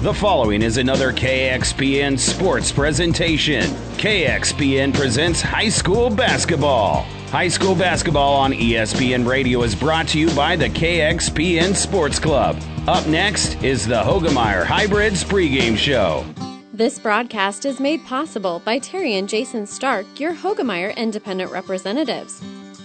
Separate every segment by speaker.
Speaker 1: The following is another KXPN sports presentation. KXPN presents high school basketball. High school basketball on ESPN Radio is brought to you by the KXPN Sports Club. Up next is the Hoegemeyer Hybrids pregame show.
Speaker 2: This broadcast is made possible by Terry and Jason Stark, your Hoegemeyer independent representatives.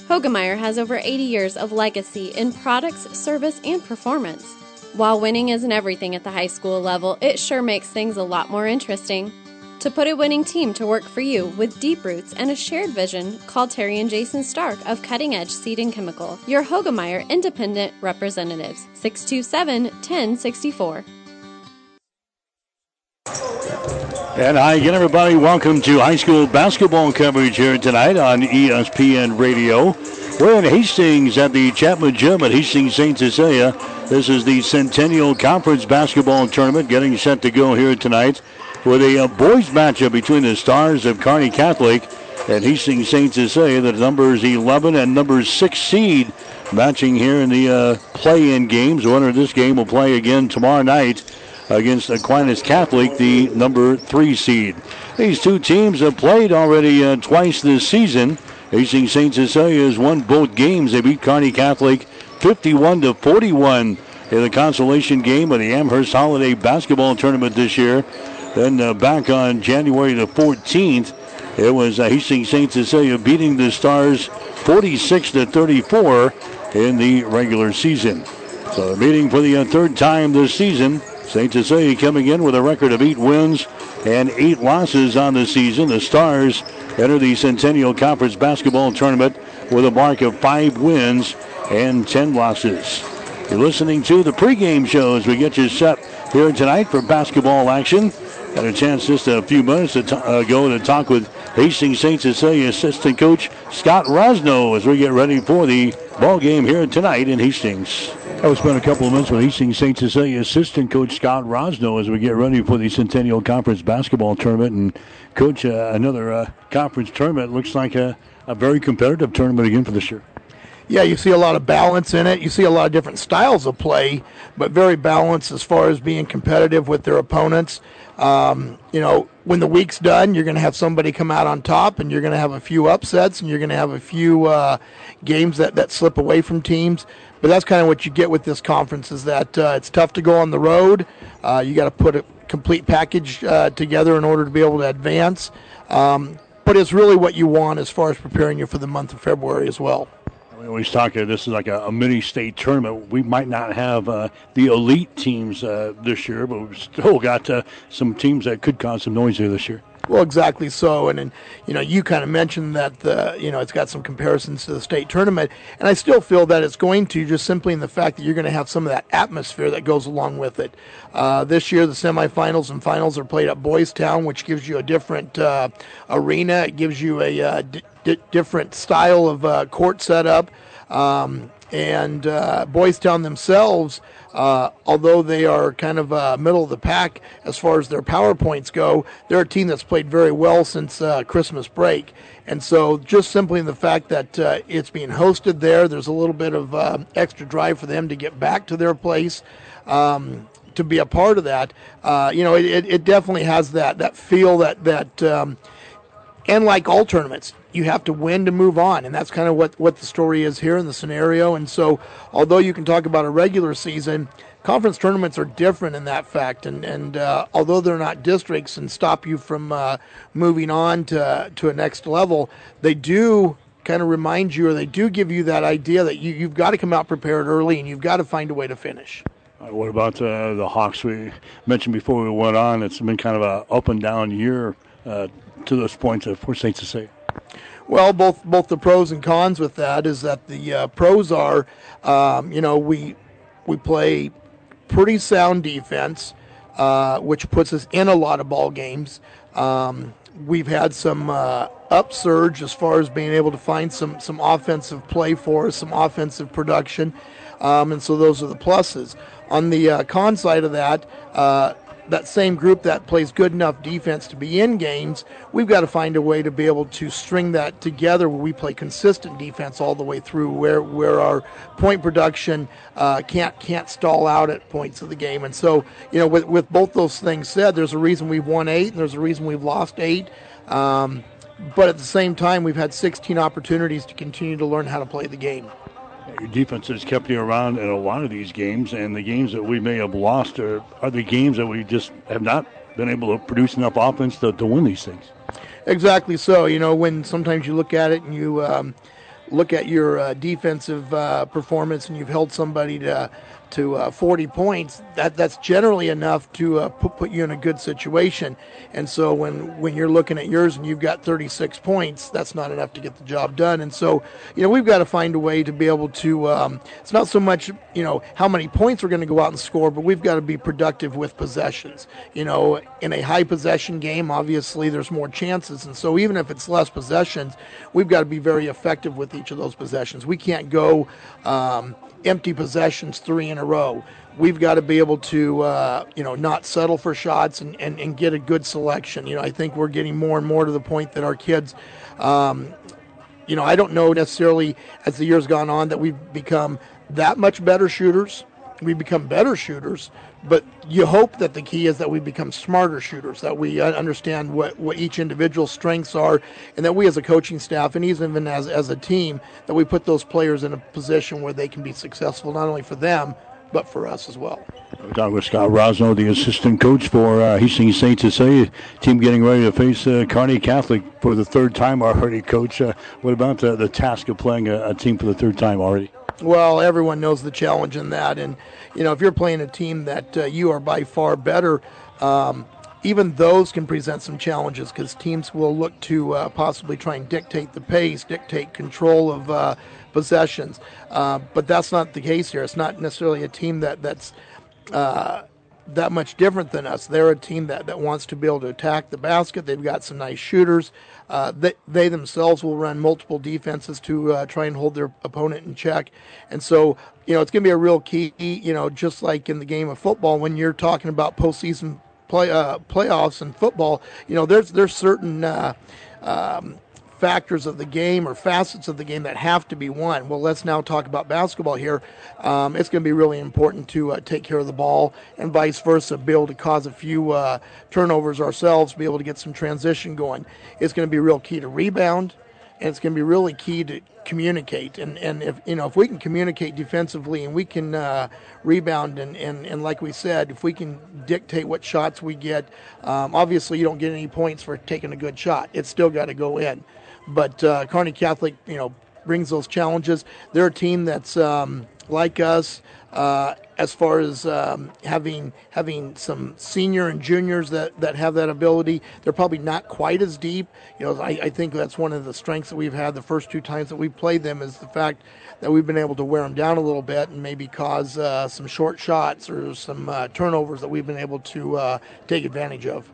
Speaker 2: Hoegemeyer has over 80 years of legacy in products, service, and performance. While winning isn't everything at the high school level, it sure makes things a lot more interesting. To put a winning team to work for you with deep roots and a shared vision, call Terry and Jason Stark of Cutting Edge Seed and Chemical, your Hoegemeyer Independent Representatives, 627 1064.
Speaker 3: And hi again, everybody. Welcome to high school basketball coverage here tonight on ESPN Radio. We're in Hastings at the Chapman Gym at Hastings St. Cecilia. This is the Centennial Conference Basketball Tournament getting set to go here tonight with a, uh, boys matchup between the Stars of Kearney Catholic and Hastings Saints St. Cecilia. The numbers 11 and number 6 seed matching here in the uh, play-in games. The winner of this game will play again tomorrow night against Aquinas Catholic, the number 3 seed. These two teams have played already uh, twice this season. Hastings St. Cecilia has won both games. They beat Kearney Catholic 51 to 41 in the consolation game of the Amherst Holiday Basketball Tournament this year. Then uh, back on January the 14th, it was uh, Hastings St. Cecilia beating the Stars 46 to 34 in the regular season. So the meeting for the uh, third time this season. St. Cecilia coming in with a record of eight wins and eight losses on the season. The Stars enter the Centennial Conference Basketball Tournament with a mark of five wins and 10 losses. You're listening to the pregame show as we get you set here tonight for basketball action. Got a chance just a few minutes ago to talk with Hastings St. Cecilia assistant coach Scott Rosno as we get ready for the ball game here tonight in Hastings. I spend a couple of minutes with Hastings St. Cecilia assistant coach Scott Rosno as we get ready for the Centennial Conference basketball tournament. And coach, uh, another uh, conference tournament looks like a, a very competitive tournament again for this year
Speaker 4: yeah, you see a lot of balance in it. You see a lot of different styles of play, but very balanced as far as being competitive with their opponents. Um, you know, when the week's done, you're going to have somebody come out on top, and you're going to have a few upsets, and you're going to have a few uh, games that, that slip away from teams. But that's kind of what you get with this conference is that uh, it's tough to go on the road. Uh, you got to put a complete package uh, together in order to be able to advance. Um, but it's really what you want as far as preparing you for the month of February as well
Speaker 3: we always talk. This is like a, a mini state tournament. We might not have uh, the elite teams uh, this year, but we've still got uh, some teams that could cause some noise here this year.
Speaker 4: Well, exactly so, and, and you know, you kind of mentioned that the you know it's got some comparisons to the state tournament, and I still feel that it's going to just simply in the fact that you're going to have some of that atmosphere that goes along with it. Uh, this year, the semifinals and finals are played at Boys Town, which gives you a different uh, arena. It gives you a uh, d- different style of uh, court setup. Um, and uh, Boys Town themselves, uh, although they are kind of uh, middle of the pack as far as their power points go, they're a team that's played very well since uh, Christmas break. And so, just simply in the fact that uh, it's being hosted there, there's a little bit of uh, extra drive for them to get back to their place. Um, to be a part of that, you know, it, it definitely has that that feel that that, um, and like all tournaments, you have to win to move on, and that's kind of what what the story is here in the scenario. And so, although you can talk about a regular season, conference tournaments are different in that fact. And and uh, although they're not districts and stop you from uh, moving on to to a next level, they do kind of remind you, or they do give you that idea that you you've got to come out prepared early, and you've got to find a way to finish.
Speaker 3: What about uh, the Hawks? We mentioned before we went on. It's been kind of a up and down year uh, to those points of for Saints to say.
Speaker 4: Well, both both the pros and cons with that is that the uh, pros are, um, you know, we we play pretty sound defense, uh, which puts us in a lot of ball games. Um, we've had some uh, upsurge as far as being able to find some some offensive play for us, some offensive production, um, and so those are the pluses. On the uh, con side of that, uh, that same group that plays good enough defense to be in games, we've got to find a way to be able to string that together where we play consistent defense all the way through, where where our point production uh, can't can't stall out at points of the game. And so, you know, with with both those things said, there's a reason we've won eight, and there's a reason we've lost eight. Um, but at the same time, we've had 16 opportunities to continue to learn how to play the game.
Speaker 3: Your defense has kept you around in a lot of these games, and the games that we may have lost are, are the games that we just have not been able to produce enough offense to, to win these things.
Speaker 4: Exactly so. You know, when sometimes you look at it and you um, look at your uh, defensive uh, performance and you've held somebody to to uh, 40 points, that that's generally enough to uh, put, put you in a good situation. And so when when you're looking at yours and you've got 36 points, that's not enough to get the job done. And so you know we've got to find a way to be able to. Um, it's not so much you know how many points we're going to go out and score, but we've got to be productive with possessions. You know, in a high possession game, obviously there's more chances, and so even if it's less possessions, we've got to be very effective with each of those possessions. We can't go. Um, empty possessions three in a row. We've got to be able to, uh, you know, not settle for shots and, and, and get a good selection. You know, I think we're getting more and more to the point that our kids, um, you know, I don't know necessarily as the years gone on that we've become that much better shooters. We become better shooters, but you hope that the key is that we become smarter shooters, that we understand what, what each individual's strengths are, and that we as a coaching staff and even as, as a team, that we put those players in a position where they can be successful, not only for them, but for us as well.
Speaker 3: We're talking with Scott Rosno, the assistant coach for uh, Hastings St. Cecilia team getting ready to face uh, Kearney Catholic for the third time already. Coach, uh, what about the, the task of playing a, a team for the third time already?
Speaker 4: Well, everyone knows the challenge in that, and you know if you're playing a team that uh, you are by far better, um, even those can present some challenges because teams will look to uh, possibly try and dictate the pace, dictate control of uh, possessions. Uh, but that's not the case here. It's not necessarily a team that that's uh, that much different than us. They're a team that, that wants to be able to attack the basket. They've got some nice shooters. Uh, they, they themselves will run multiple defenses to uh, try and hold their opponent in check. And so, you know, it's going to be a real key, you know, just like in the game of football, when you're talking about postseason play, uh, playoffs and football, you know, there's, there's certain, uh, um, factors of the game or facets of the game that have to be won. Well, let's now talk about basketball here. Um, it's going to be really important to uh, take care of the ball and vice versa, be able to cause a few uh, turnovers ourselves, be able to get some transition going. It's going to be real key to rebound, and it's going to be really key to communicate. And, and if you know if we can communicate defensively and we can uh, rebound and, and, and like we said, if we can dictate what shots we get, um, obviously you don't get any points for taking a good shot. It's still got to go in. But uh, Kearney Catholic, you know, brings those challenges. They're a team that's um, like us uh, as far as um, having having some senior and juniors that, that have that ability. They're probably not quite as deep. You know, I, I think that's one of the strengths that we've had the first two times that we've played them is the fact that we've been able to wear them down a little bit and maybe cause uh, some short shots or some uh, turnovers that we've been able to uh, take advantage of.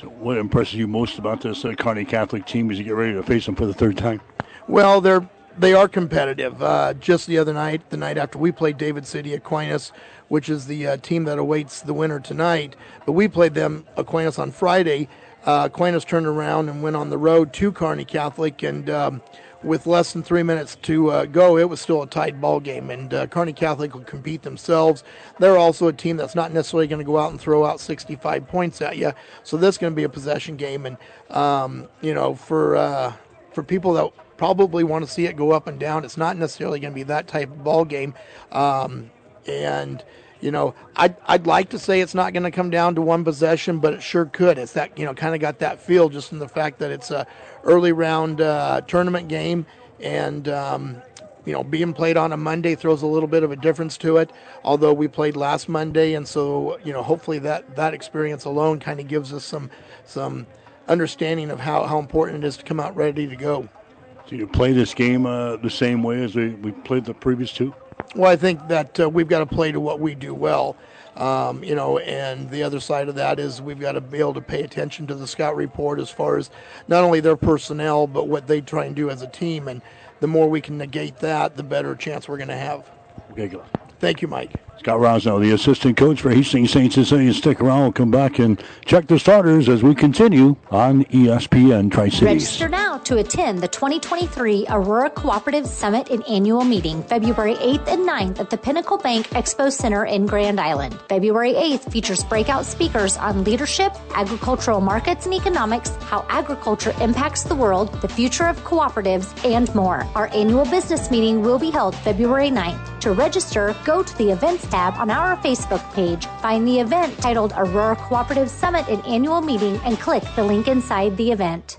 Speaker 3: So, what impresses you most about this uh, Kearney Catholic team as you get ready to face them for the third time?
Speaker 4: Well, they're they are competitive. Uh, just the other night, the night after we played David City Aquinas, which is the uh, team that awaits the winner tonight, but we played them Aquinas on Friday. Uh, Aquinas turned around and went on the road to Kearney Catholic and. Um, with less than three minutes to uh, go, it was still a tight ball game, and uh, Kearney Catholic will compete themselves. They're also a team that's not necessarily going to go out and throw out 65 points at you, so this is going to be a possession game. And um, you know, for uh, for people that probably want to see it go up and down, it's not necessarily going to be that type of ball game. Um, and you know, I'd, I'd like to say it's not going to come down to one possession, but it sure could. It's that, you know, kind of got that feel just in the fact that it's a early round uh, tournament game and, um, you know, being played on a Monday throws a little bit of a difference to it. Although we played last Monday, and so you know, hopefully that that experience alone kind of gives us some some understanding of how, how important it is to come out ready to go.
Speaker 3: Do you play this game uh, the same way as we, we played the previous two?
Speaker 4: Well, I think that uh, we've got to play to what we do well. Um, you know, and the other side of that is we've got to be able to pay attention to the scout report as far as not only their personnel, but what they try and do as a team. And the more we can negate that, the better chance we're going to have.
Speaker 3: Okay, good.
Speaker 4: Thank you, Mike.
Speaker 3: Scott Rosno, the assistant coach for Hastings St. Cecilia. Stick around. We'll come back and check the starters as we continue on ESPN Tri Cities.
Speaker 5: Register now to attend the 2023 Aurora Cooperative Summit and Annual Meeting, February 8th and 9th at the Pinnacle Bank Expo Center in Grand Island. February 8th features breakout speakers on leadership, agricultural markets and economics, how agriculture impacts the world, the future of cooperatives, and more. Our annual business meeting will be held February 9th. To register, go to the events tab on our Facebook page, find the event titled Aurora Cooperative Summit and Annual Meeting, and click the link inside the event.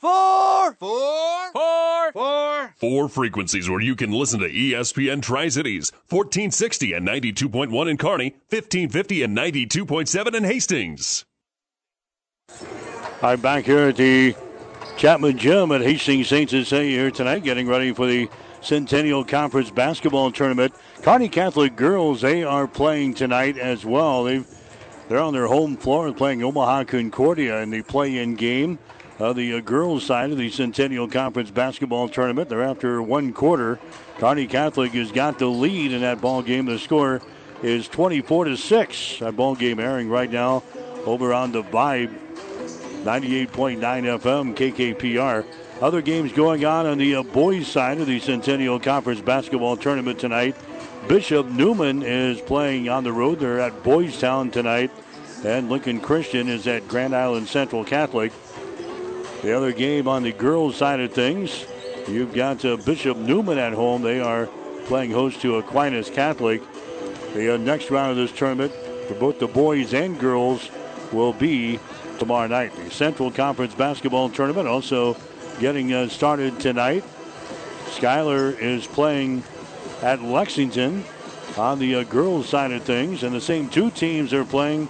Speaker 6: Four, four,
Speaker 7: four,
Speaker 6: four,
Speaker 7: four frequencies where you can listen to ESPN Tri Cities 1460 and 92.1 in Kearney, 1550 and 92.7 in Hastings.
Speaker 3: I'm back here at the Chapman Gym at Hastings St. Cecilia here tonight, getting ready for the Centennial Conference basketball tournament. Kearney Catholic girls, they are playing tonight as well. They've, they're on their home floor playing Omaha Concordia in the play-in game of the uh, girls' side of the Centennial Conference basketball tournament. They're after one quarter. Kearney Catholic has got the lead in that ball game. The score is 24 to six. That ball game airing right now over on the Vibe, 98.9 FM KKPR. Other games going on on the uh, boys' side of the Centennial Conference basketball tournament tonight. Bishop Newman is playing on the road. They're at Boys Town tonight. And Lincoln Christian is at Grand Island Central Catholic. The other game on the girls' side of things, you've got uh, Bishop Newman at home. They are playing host to Aquinas Catholic. The uh, next round of this tournament for both the boys and girls will be tomorrow night. The Central Conference basketball tournament also getting uh, started tonight. Schuyler is playing at Lexington on the uh, girls' side of things, and the same two teams are playing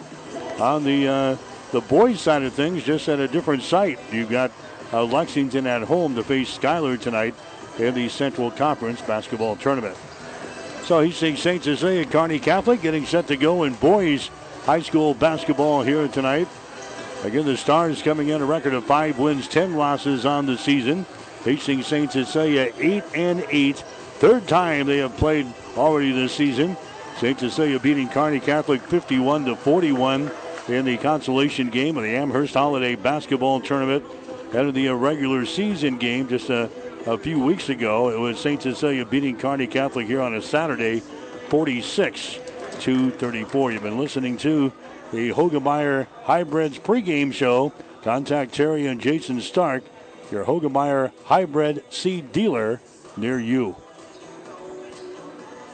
Speaker 3: on the uh, the boys' side of things, just at a different site. You've got uh, Lexington at home to face Schuyler tonight in the Central Conference basketball tournament. So he's seeing St. Cecilia Kearney Catholic getting set to go in boys high school basketball here tonight. Again, the Stars coming in a record of five wins, 10 losses on the season. Facing St. Cecilia 8 and 8. Third time they have played already this season. St. Cecilia beating Kearney Catholic 51 to 41 in the consolation game of the Amherst Holiday Basketball Tournament. Out of the regular season game just a, a few weeks ago, it was St. Cecilia beating Kearney Catholic here on a Saturday, 46 to 34. You've been listening to the Hoegemeyer Hybrids pregame show. Contact Terry and Jason Stark, your Hoegemeyer Hybrid seed dealer near you.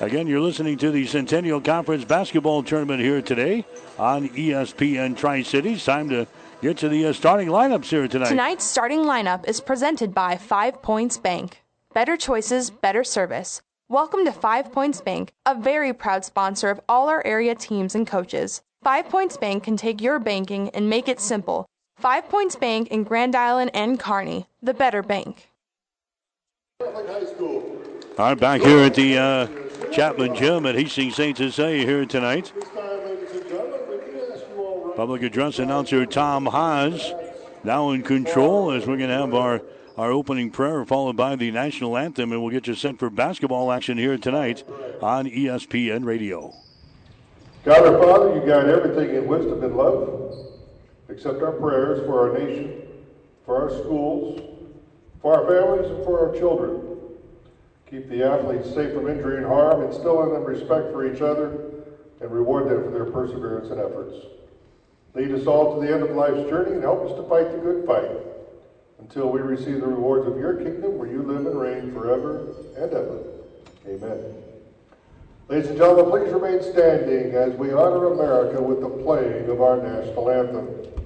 Speaker 3: Again, you're listening to the Centennial Conference basketball tournament here today on ESPN Tri Cities. Time to get to the uh, starting lineups here tonight.
Speaker 8: Tonight's starting lineup is presented by Five Points Bank. Better choices, better service. Welcome to Five Points Bank, a very proud sponsor of all our area teams and coaches. Five Points Bank can take your banking and make it simple. Five Points Bank in Grand Island and Kearney, the better bank.
Speaker 3: All right, back here at the uh, Chapman Gym at Hastings St. Cecilia here tonight. Public address announcer Tom Haas now in control as we're going to have our, our opening prayer followed by the national anthem, and we'll get you set for basketball action here tonight on ESPN Radio.
Speaker 9: God our Father, you guide everything in wisdom and love. Accept our prayers for our nation, for our schools, for our families, and for our children. Keep the athletes safe from injury and harm, instill in them respect for each other, and reward them for their perseverance and efforts. Lead us all to the end of life's journey and help us to fight the good fight until we receive the rewards of your kingdom where you live and reign forever and ever. Amen. Ladies and gentlemen, please remain standing as we honor America with the playing of our national anthem.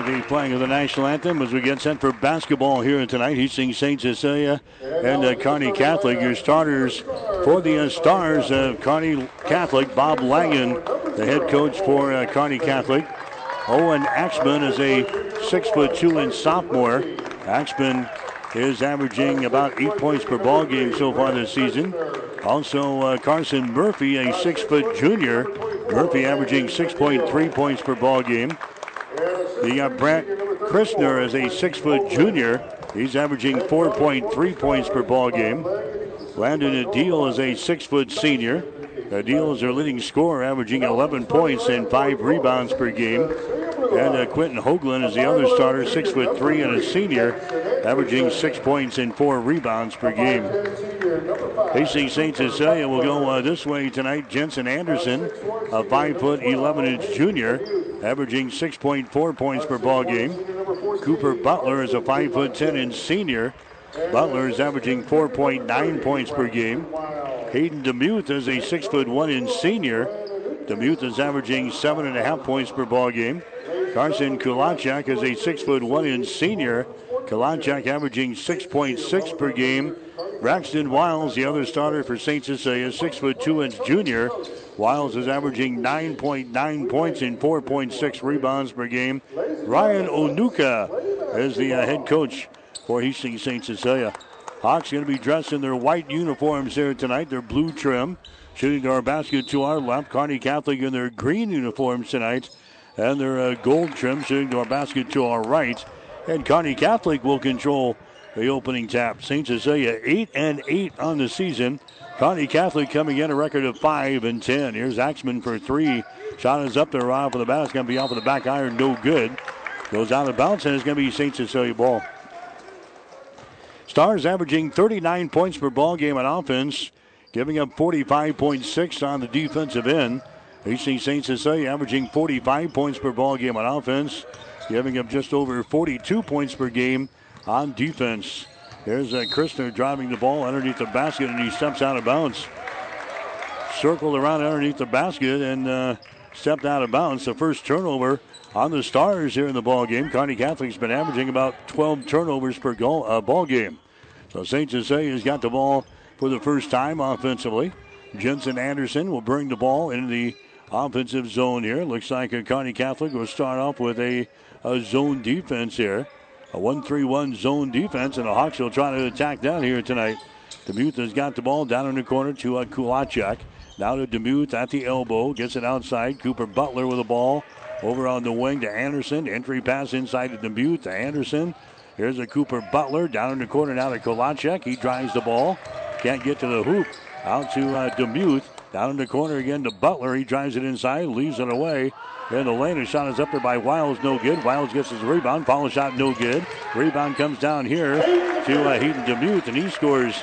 Speaker 3: Right, the playing of the national anthem as we get set for basketball here tonight. Hastings St. Cecilia and uh, Kearney Catholic. Your starters for the uh, Stars of Kearney Catholic, Bob Langen, the head coach for uh, Kearney Catholic. Owen Axman is a six foot two inch sophomore. Axman is averaging about eight points per ball game so far this season. Also, uh, Carson Murphy, a six foot junior. Murphy averaging 6.3 points per ball game. You got Brant Christner as a six foot junior. He's averaging 4.3 points per ball game. Landon Adil is a six foot senior. Adil is their leading scorer, averaging 11 points and five rebounds per game. And uh, Quentin Hoagland is the other starter, six foot three and a senior, averaging six points and four rebounds per game. Hastings St. Cecilia will go uh, this way tonight. Jensen Anderson, a five foot 11 inch junior, averaging 6.4 points per ball game. Cooper Butler is a five foot 10 inch senior. Butler is averaging 4.9 points per game. Hayden Demuth is a six foot one inch senior. Demuth is averaging seven and a half points per ball game. Carson Kulachak is a six foot one inch senior. Kulachak averaging 6.6 per game. Braxton Wiles, the other starter for St. Cecilia, six foot two inch junior. Wiles is averaging 9.9 points and 4.6 rebounds per game. Ryan Onuka is the uh, head coach for Hastings St. Cecilia. Hawks going to be dressed in their white uniforms here tonight. Their blue trim. Shooting to our basket to our left. Kearney Catholic in their green uniforms tonight. And their uh, gold trim shooting to our basket to our right. And Kearney Catholic will control the opening tap. St. Cecilia 8 and 8 on the season. Kearney Catholic coming in a record of 5 and 10. Here's Axman for three. Shot is up there off of the bat. It's going to be off of the back iron. No good. Goes out of bounds and it's going to be St. Cecilia ball. Stars averaging 39 points per ball game on offense, giving up 45.6 on the defensive end. Hastings St. Cecilia averaging 45 points per ball game on offense, giving up just over 42 points per game on defense. There's uh, Christner driving the ball underneath the basket, and he steps out of bounds. Circled around underneath the basket and uh, stepped out of bounds. The first turnover on the Stars here in the ball game. Kearney Catholic's been averaging about 12 turnovers per goal, uh, ball game. So St. Cecilia's got the ball for the first time offensively. Jensen Anderson will bring the ball into the offensive zone here. Looks like a Kearney Catholic will start off with a, a zone defense here. A 1 3 1 zone defense, and the Hawks will try to attack down here tonight. Demuth has got the ball down in the corner to uh, Kulachek. Now to Demuth at the elbow. Gets it outside. Cooper Butler with the ball. Over on the wing to Anderson. Entry pass inside to Demuth to Anderson. Here's a Cooper Butler down in the corner now to Kolachek. He drives the ball. Can't get to the hoop. Out to uh, Demuth. Down in the corner again to Butler. He drives it inside, leaves it away. In the lane, a shot is up there by Wiles, no good. Wiles gets his rebound. Follow shot, no good. Rebound comes down here to uh, Hayden Demuth, and he scores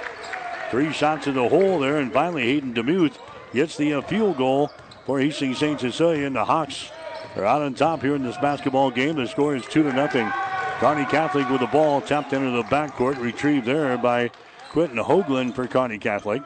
Speaker 3: three shots in the hole there. And finally, Hayden Demuth gets the uh, field goal for Hastings St. Cecilia, and the Hawks are out on top here in this basketball game. The score is two to nothing. Kearney Catholic with the ball tapped into the backcourt, retrieved there by Quentin Hoagland for Kearney Catholic.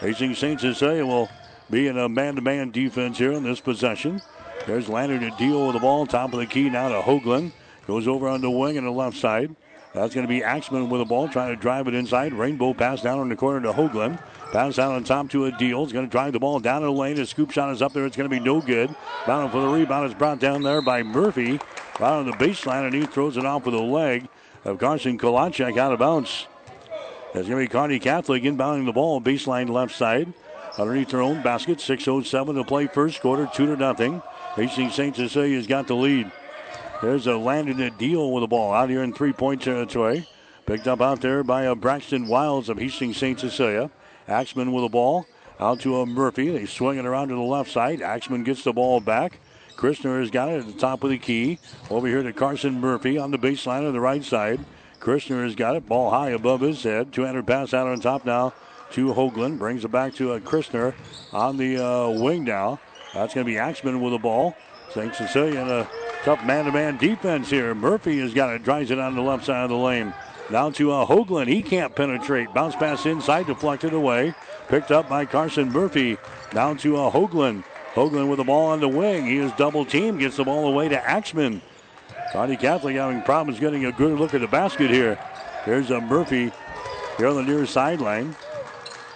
Speaker 3: Hastings St. Cecilia will be in a man-to-man defense here in this possession. There's Landon Adil with the ball, top of the key now to Hoagland. Goes over on the wing on the left side. That's going to be Axman with the ball, trying to drive it inside. Rainbow pass down in the corner to Hoagland. Pass out on top to Adil. He's going to drive the ball down the lane. His scoop shot is up there. It's going to be no good. Bound for the rebound. It's brought down there by Murphy. Right on the baseline, and he throws it off with a leg of Carson Kolachek out of bounds. To be Kearney Catholic inbounding the ball, baseline left side. Underneath their own basket, 6.07 to play first quarter, 2 to nothing. Hastings St. Cecilia's got the lead. There's a Landon Adil with the ball out here in three point territory. Picked up out there by a Braxton Wiles of Hastings St. Cecilia. Axman with the ball out to a Murphy. They swing it around to the left side. Axman gets the ball back. Christner has got it at the top of the key. Over here to Carson Murphy on the baseline on the right side. Christner has got it. Ball high above his head. 200 pass out on top now to Hoagland. Brings it back to uh, Christner on the uh, wing now. That's going to be Axman with the ball. St. Cecilia in a tough man-to-man defense here. Murphy has got it. Drives it on the left side of the lane. Down to uh, Hoagland. He can't penetrate. Bounce pass inside. Deflected away. Picked up by Carson Murphy. Down to uh, Hoagland. Hoagland with the ball on the wing. He is double team. Gets the ball away to Axman. Kearney Catholic having problems getting a good look at the basket here. There's a Murphy here on the near sideline.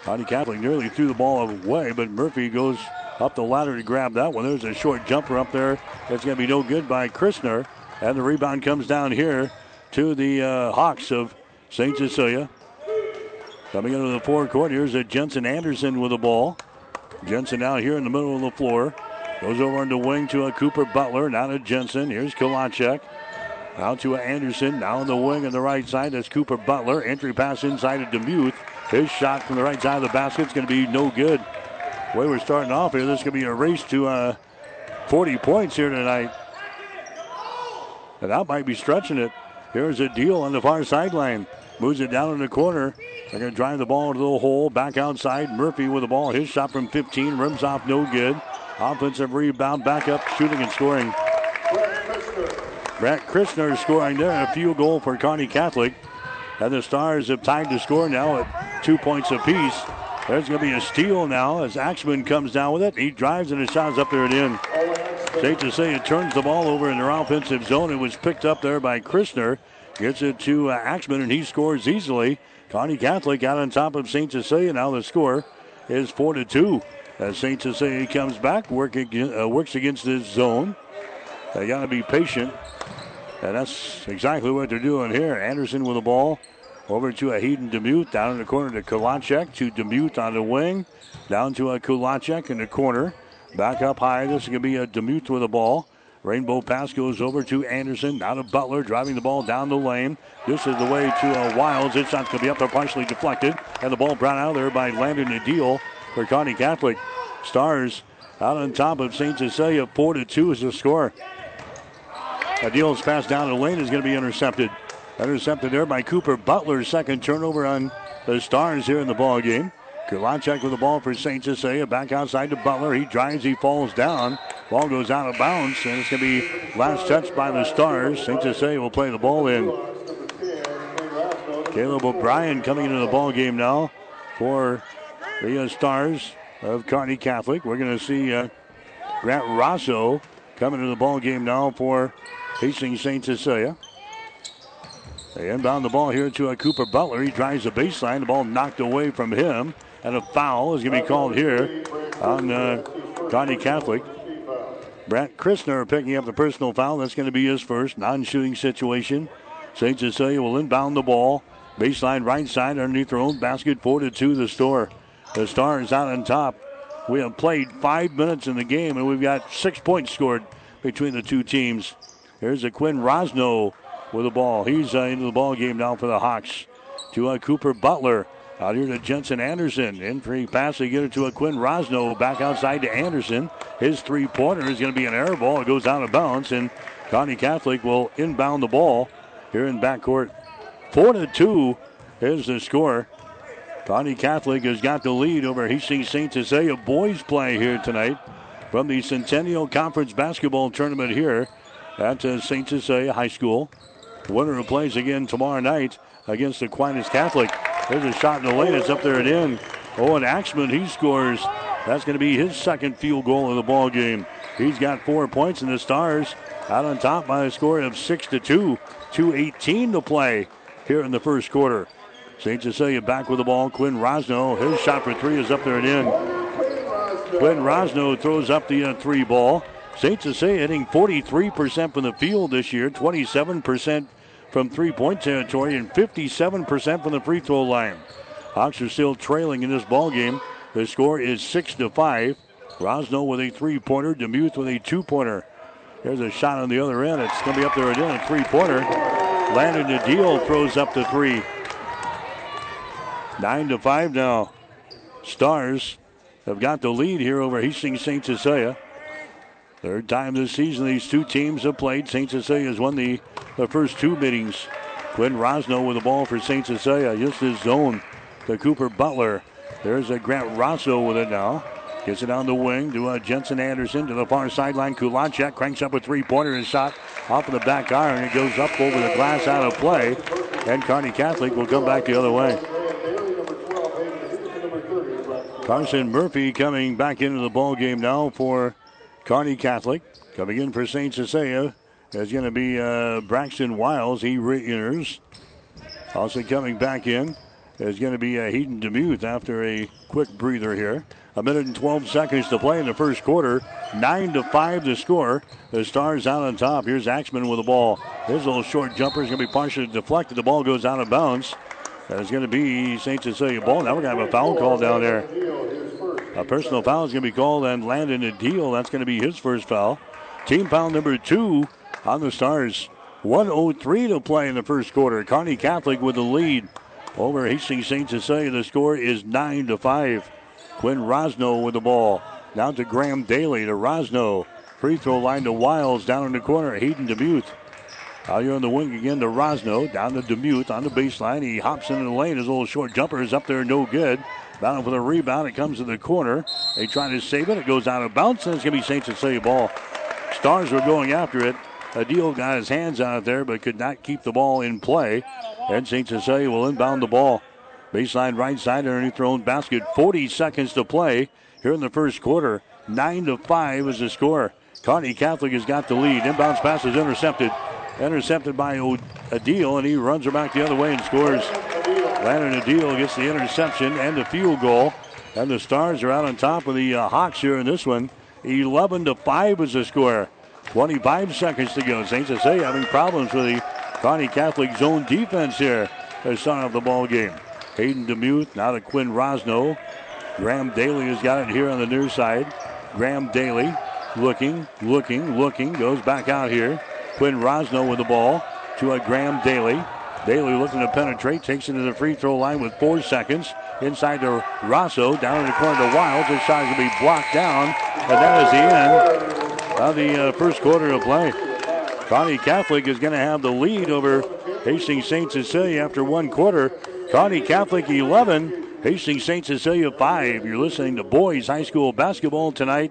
Speaker 3: Kearney Catholic nearly threw the ball away, but Murphy goes up the ladder to grab that one. There's a short jumper up there. It's going to be no good by Christner. And the rebound comes down here to the uh, Hawks of St. Cecilia. Coming into the forecourt, here's a Jensen Anderson with the ball. Jensen now here in the middle of the floor. Goes over on the wing to a Cooper Butler. Now to Jensen. Here's Kolachek. Now to Anderson. Now on the wing on the right side. That's Cooper Butler. Entry pass inside of Demuth. His shot from the right side of the basket is going to be no good. The way we're starting off here, this is going to be a race to uh, 40 points here tonight. And that might be stretching it. Here's Adil on the far sideline. Moves it down in the corner. They're going to drive the ball into the hole. Back outside. Murphy with the ball. His shot from 15. Rims off no good. Offensive rebound. Back up shooting and scoring. Brett Christner scoring there. A field goal for Kearney Catholic. And the Stars have tied the score now at two points apiece. There's going to be a steal now as Axman comes down with it. He drives and his shot's up there and in. Safe to say it turns the ball over in their offensive zone. It was picked up there by Christner. Gets it to uh, Axman and he scores easily. Kearney Catholic out on top of St. Cecilia. Now the score is 4 to 2. As St. Cecilia comes back, work, uh, works against this zone. They got to be patient. And that's exactly what they're doing here. Anderson with the ball. Over to a Hayden Demuth. Down in the corner to Kulacek. To Demuth on the wing. Down to a Kulacek in the corner. Back up high. This is going to be a Demuth with the ball. Rainbow pass goes over to Anderson. Now to Butler, driving the ball down the lane. This is the way to uh, Wiles. It's not going to be up there, partially deflected. And the ball brought out there by Landon Adil for Kearney Catholic. Stars out on top of St. Cecilia. 4 to 2 is the score. Adil's pass down the lane is going to be intercepted. Intercepted there by Cooper Butler. Second turnover on the Stars here in the ball game. Kulacek with the ball for St. Cecilia. Back outside to Butler. He drives, he falls down. Ball goes out of bounds, and it's going to be last touch by the Stars. St. Cecilia will play the ball in. Caleb O'Brien coming into the ball game now for the uh, Stars of Kearney Catholic. We're going to see uh, Grant Rosso coming to the ball game now for Hastings St. Cecilia. They inbound the ball here to a Cooper Butler. He drives the baseline. The ball knocked away from him. And a foul is going to be called here on uh, Kearney Catholic. Brett Christner picking up the personal foul. That's going to be his first non-shooting situation. St. Cecilia will inbound the ball. Baseline right side underneath their own basket. 4 to 2 the store. The Stars out on top. We have played five minutes in the game and we've got six points scored between the two teams. Here's a Quinn Rosno with the ball. He's uh, into the ball game now for the Hawks. To uh, Cooper Butler. Out here to Jensen Anderson. In free pass, they get it to a Quinn Rosno. Back outside to Anderson. His three pointer is going to be an air ball. It goes out of bounds, and Kearney Catholic will inbound the ball here in backcourt. Four to two is the score. Kearney Catholic has got the lead over Hastings St. Cecilia boys play here tonight from the Centennial Conference basketball tournament here at uh, St. Cecilia High School. The Winner who plays again tomorrow night against Aquinas Catholic. There's a shot in the lane. It's up there and in. Owen Axman, he scores. That's going to be his second field goal of the ball game. He's got four points, and the Stars out on top by a score of six to two. 2:18 to play here in the first quarter. St. Cecilia back with the ball. Quinn Rosno, his shot for three is up there and in. Quinn Rosno throws up the uh, three ball. St. Cecilia hitting 43% from the field this year, 27% from three point territory and 57% from the free throw line. Hawks are still trailing in this ball game. The score is 6 to 5. Rosno with a three pointer, Demuth with a two pointer. There's a shot on the other end. It's going to be up there again, a three pointer. Landon Adil throws up the three. 9 to 5 now. Stars have got the lead here over Hastings St. Cecilia. Third time this season these two teams have played. St. Cecilia has won the, the first two meetings. Quinn Rosno with the ball for St. Cecilia. Just his zone to Cooper Butler. There's a Grant Rosso with it now. Gets it on the wing to uh, Jensen Anderson to the far sideline. Kulacek cranks up a three-pointer and shot off of the back iron. It goes up over the glass out of play. And Kearney Catholic will come back the other way. Carson Murphy coming back into the ball game now for Kearney Catholic. Coming in for St. Cecilia is going to be uh, Braxton Wiles. He re-enters. Also coming back in is going to be uh, Hayden Demuth after a quick breather here. A minute and 12 seconds to play in the first quarter. Nine to five to score. The Stars out on top. Here's Axman with the ball. His little short jumper is going to be partially deflected. The ball goes out of bounds. Is going to be St. Cecilia ball. Now we're going to have a foul call down there. A personal foul is going to be called on Landon Adil. That's going to be his first foul. Team foul number two on the Stars. 103 to play in the first quarter. Kearney Catholic with the lead over Hastings St. Cecilia. The score is 9 to 5. Quinn Rosno with the ball. Down to Graham Daly to Rosno. Free throw line to Wiles down in the corner. Hayden Demuth. Out here on the wing again to Rosno. Down to Demuth on the baseline. He hops into the lane. His little short jumper is up there, no good. Battling for the rebound. It comes to the corner. They try to save it. It goes out of bounds, and it's going to be St. Cecilia ball. Stars were going after it. Adil got his hands out there, but could not keep the ball in play. And St. Cecilia will inbound the ball. Baseline right side underneath their own basket. 40 seconds to play here in the first quarter. 9 to 5 is the score. Kearney Catholic has got the lead. Inbounds pass is intercepted. Intercepted by Adil, and he runs her back the other way and scores. Landon Adil gets the interception and the field goal. And the Stars are out on top of the uh, Hawks here in this one. 11 to 5 is the score. 25 seconds to go. St. Cecilia having problems with the Kearney Catholic zone defense here. They're starting off the ball game. Hayden Demuth, now to Quinn Rosno. Graham Daly has got it here on the near side. Graham Daly looking, looking, looking, goes back out here. Quinn Rosno with the ball to a Graham Daly. Daly looking to penetrate, takes it to the free throw line with four seconds. Inside to Rosso, down in the corner to is going to be blocked down, and that is the end of the uh, first quarter of play. Kearney Catholic is going to have the lead over Hastings St. Cecilia after one quarter. Kearney Catholic 11, Hastings St. Cecilia 5. You're listening to boys high school basketball tonight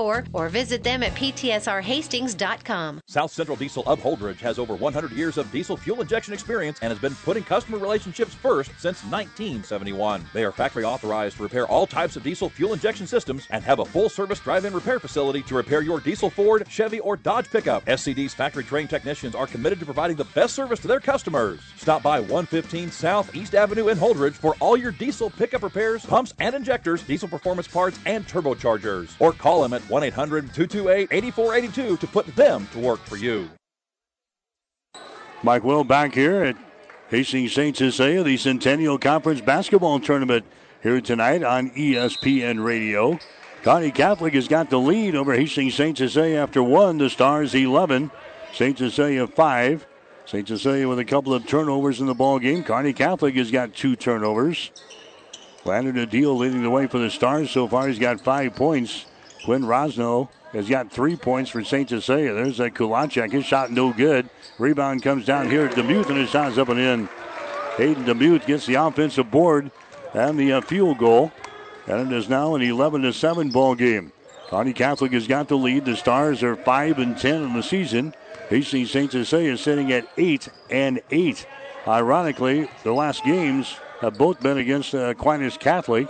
Speaker 10: or visit them at ptsrhastings.com.
Speaker 11: South Central Diesel of Holdrege has over 100 years of diesel fuel injection experience and has been putting customer relationships first since 1971. They are factory authorized to repair all types of diesel fuel injection systems and have a full service drive in repair facility to repair your diesel Ford, Chevy, or Dodge pickup. SCD's factory trained technicians are committed to providing the best service to their customers. Stop by 115 South East Avenue in Holdrege for all your diesel pickup repairs, pumps and injectors, diesel performance parts, and turbochargers. Or call them at 1 800 228 8482 to put them to work for you.
Speaker 3: Mike Will back here at Hastings St. Cecilia, the Centennial Conference Basketball Tournament here tonight on ESPN Radio. Kearney Catholic has got the lead over Hastings St. Cecilia after one. The Stars 11, St. Cecilia 5. St. Cecilia with a couple of turnovers in the ball game. Kearney Catholic has got two turnovers. Landon Adil leading the way for the Stars so far. He's got five points. Quinn Rosno has got three points for St. Cecilia. There's a Kulacek. His shot no good. Rebound comes down here Demuth, and his shot's up and in. Hayden Demuth gets the offensive board and the uh, field goal. And it is now an 11 to 7 ball game. Kearney Catholic has got the lead. The Stars are 5 and 10 in the season. Hastings St. Cecilia is sitting at 8 and 8. Ironically, the last games have both been against uh, Aquinas Catholic.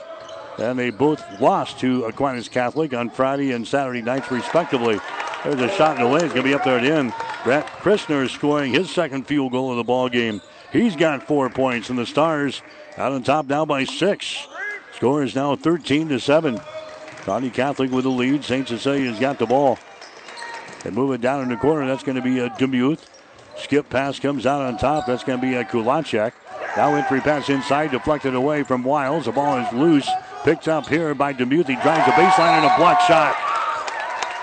Speaker 3: And they both lost to Aquinas Catholic on Friday and Saturday nights, respectively. There's a shot in the lane. It's going to be up there at the end. Brett Christner is scoring his second field goal of the ball game. He's got four points, and the Stars out on top now by six. Score is now 13 to 7. Kearney Catholic with the lead. St. Cecilia's got the ball. They move it down in the corner. That's going to be a Demuth. Skip pass comes out on top. That's going to be a Kulacek. Now entry pass inside, deflected away from Wiles. The ball is loose. Picked up here by Demuth. He drives the baseline and a block shot.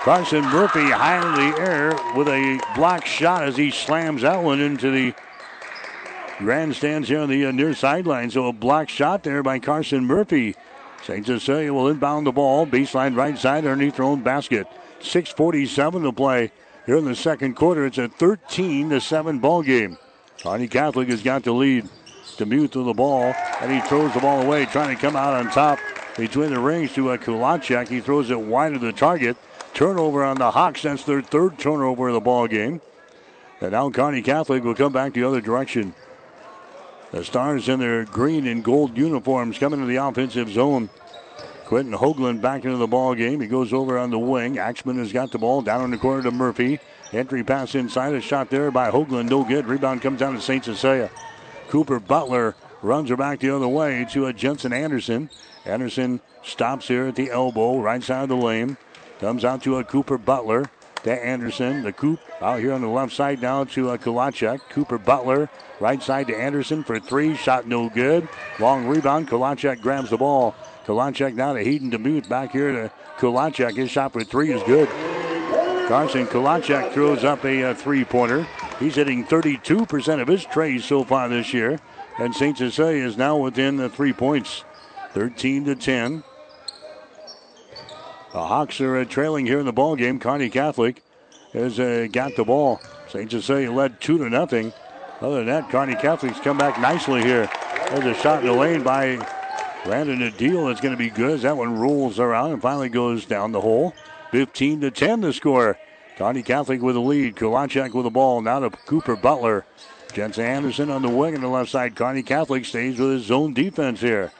Speaker 3: Carson Murphy high in the air with a block shot as he slams that one into the grandstands here on the uh, near sideline. So a block shot there by Carson Murphy. St. Cecilia will inbound the ball. Baseline right side underneath their own basket. 6.47 to play Here in the second quarter, it's a 13 to 7 ball game. Kearney Catholic has got the lead. Demuth to the ball, and he throws the ball away, trying to come out on top between the rings to a Kulachek. He throws it wide of the target. Turnover on the Hawks. That's their third turnover of the ball game. And now Kearney Catholic will come back the other direction. The Stars in their green and gold uniforms coming to the offensive zone. Quentin Hoagland back into the ball game. He goes over on the wing. Axman has got the ball down in the corner to Murphy. Entry pass inside. A shot there by Hoagland. No good. Rebound comes down to St. Cecilia. Cooper Butler runs her back the other way to a Jensen Anderson. Anderson stops here at the elbow, right side of the lane. Comes out to a Cooper Butler to Anderson. The Coop out here on the left side now to a Kulachek. Cooper Butler, right side to Anderson for three. Shot no good. Long rebound. Kulachek grabs the ball. Kulachek now to Hayden Demuth. Back here to Kulachek. His shot for three is good. Carson Kulachek throws up a, a three pointer. He's hitting 32% of his trays so far this year. And St. Cecilia is now within the three points. 13 to 10. The Hawks are uh, trailing here in the ball game. Kearney Catholic has uh, got the ball. St. Cecilia led two to nothing. Other than that, Kearney Catholic's come back nicely here. There's a shot in the lane by Landon Adil. that's going to be good as that one rolls around and finally goes down the hole. 15 to 10 the score. Kearney Catholic with the lead. Kulachek with the ball. Now to Cooper Butler. Jensen Anderson on the wing on the left side. Kearney Catholic stays with his zone defense here.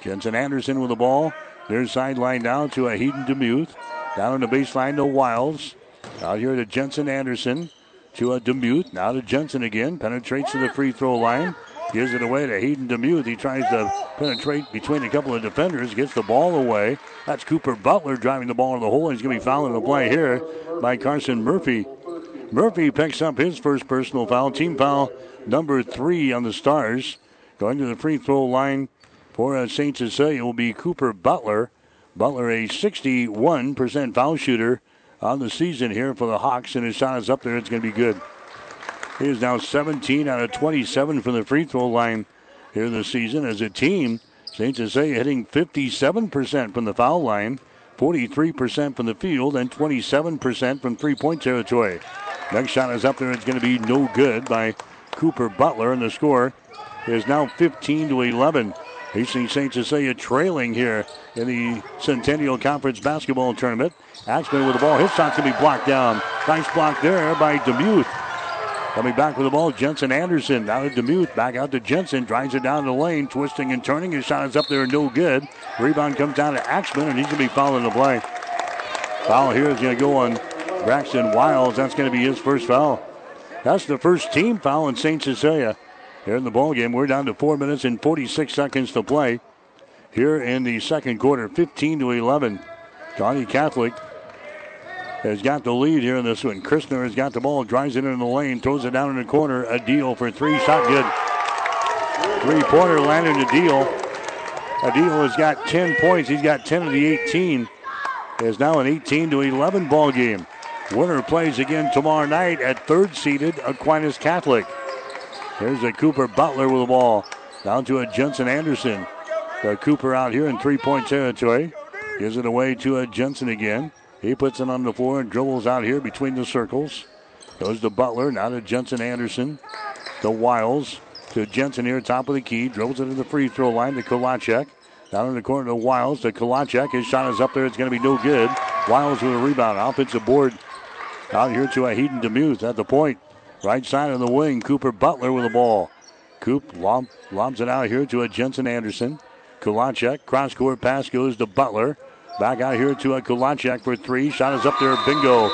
Speaker 3: Jensen Anderson with the ball. There's sideline down to a Hayden Demuth. Down on the baseline to Wiles. Out here to Jensen Anderson. To a Demuth. Now to Jensen again. Penetrates to the free throw line. Gives it away to Hayden Demuth. He tries to penetrate between a couple of defenders. Gets the ball away. That's Cooper Butler driving the ball in the hole. He's going to be fouling the play here by Carson Murphy. Murphy picks up his first personal foul. Team foul number three on the Stars. Going to the free throw line for uh, St. Cecilia will be Cooper Butler. Butler, a 61% foul shooter on the season here for the Hawks, and his shot is up there. It's going to be good. He is now 17 out of 27 from the free throw line here this season. As a team, St. Cecilia hitting 57% from the foul line, 43% from the field, and 27% from three point territory. Next shot is up there. It's going to be no good by Cooper Butler, and the score is now 15 to 11. Hastings St. Cecilia trailing here in the Centennial Conference basketball tournament. Axman with the ball. His shot's going to be blocked down. Nice block there by Demuth. Coming back with the ball, Jensen Anderson. Now to Demuth. Back out to Jensen. Drives it down the lane, twisting and turning. His shot is up there, no good. Rebound comes down to Axman, and he's going to be fouling the play. Foul here is going to go on Braxton Wiles. That's going to be his first foul. That's the first team foul in St. Cecilia here in the ball game. We're down to four minutes and 46 seconds to play here in the second quarter, 15 to 11. Kearney Catholic has got the lead here in this one. Christner has got the ball, drives it in the lane, throws it down in the corner. A deal for three, shot good. Three pointer landed a deal. Adil has got 10 points. He's got 10 of the 18. Is now an 18 to 11 ball game. Winner plays again tomorrow night at third seeded Aquinas Catholic. Here's a Cooper Butler with the ball. Down to a Jensen Anderson. The Cooper out here in three point territory. Gives it away to a Jensen again. He puts it on the floor and dribbles out here between the circles. Goes to Butler. Now to Jensen Anderson. To Wiles. To Jensen here, top of the key. Dribbles it to the free throw line to Kolachek. Down in the corner to Wiles to Kolachek. His shot is up there. It's going to be no good. Wiles with a rebound. Offensive board. Out here to Hayden Demuth at the point. Right side of the wing, Cooper Butler with the ball. Coop lob, lobs it out here to a Jensen Anderson. Kulachek, cross court pass goes to Butler. Back out here to uh, a Kulachek for three. Shot is up there, bingo.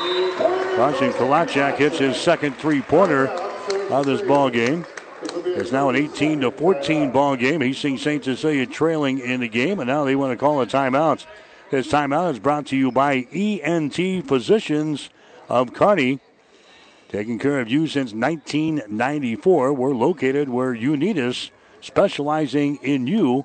Speaker 3: Carson Kulachek hits his second three pointer of this ball game. It's now an 18 to 14 ball game. He's seeing St. Cecilia trailing in the game, and now they want to call a timeout. This timeout is brought to you by ENT Physicians of Kearney. Taking care of you since 1994. We're located where you need us, specializing in you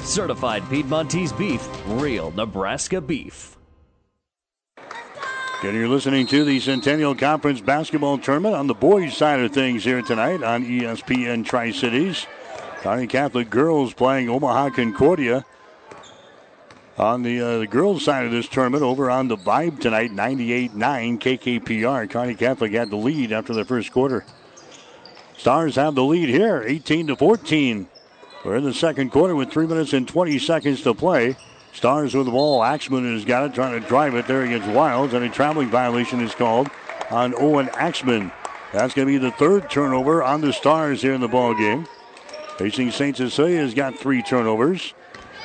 Speaker 12: Certified Piedmontese beef, real Nebraska beef.
Speaker 3: And you're listening to the Centennial Conference basketball tournament on the boys' side of things here tonight on ESPN Tri Cities. Kearney Catholic girls playing Omaha Concordia. On the, uh, the girls' side of this tournament, over on the Vibe tonight, 98 9 KKPR. Kearney Catholic had the lead after the first quarter. Stars have the lead here, 18 to 14. We're in the second quarter with three minutes and 20 seconds to play. Stars with the ball. Axman has got it, trying to drive it there against Wiles, and a traveling violation is called on Owen Axman. That's going to be the third turnover on the Stars here in the ball game. Facing St. Cecilia has got three turnovers.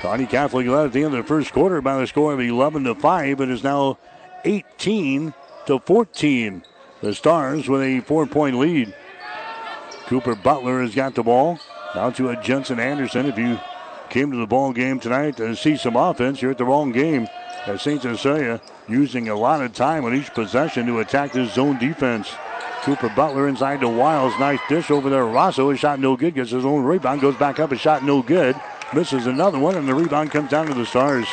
Speaker 3: Kearney Catholic led at the end of the first quarter by the score of 11 to 5, but is now 18 to 14. The Stars with a four point lead. Cooper Butler has got the ball. Now to a Jensen Anderson. If you came to the ball game tonight to see some offense, you're at the wrong game. As St. Cecilia using a lot of time on each possession to attack this zone defense. Cooper Butler inside the Wiles. Nice dish over there. Rosso. His shot no good. Gets his own rebound. Goes back up. A shot no good. Misses another one. And the rebound comes down to the Stars.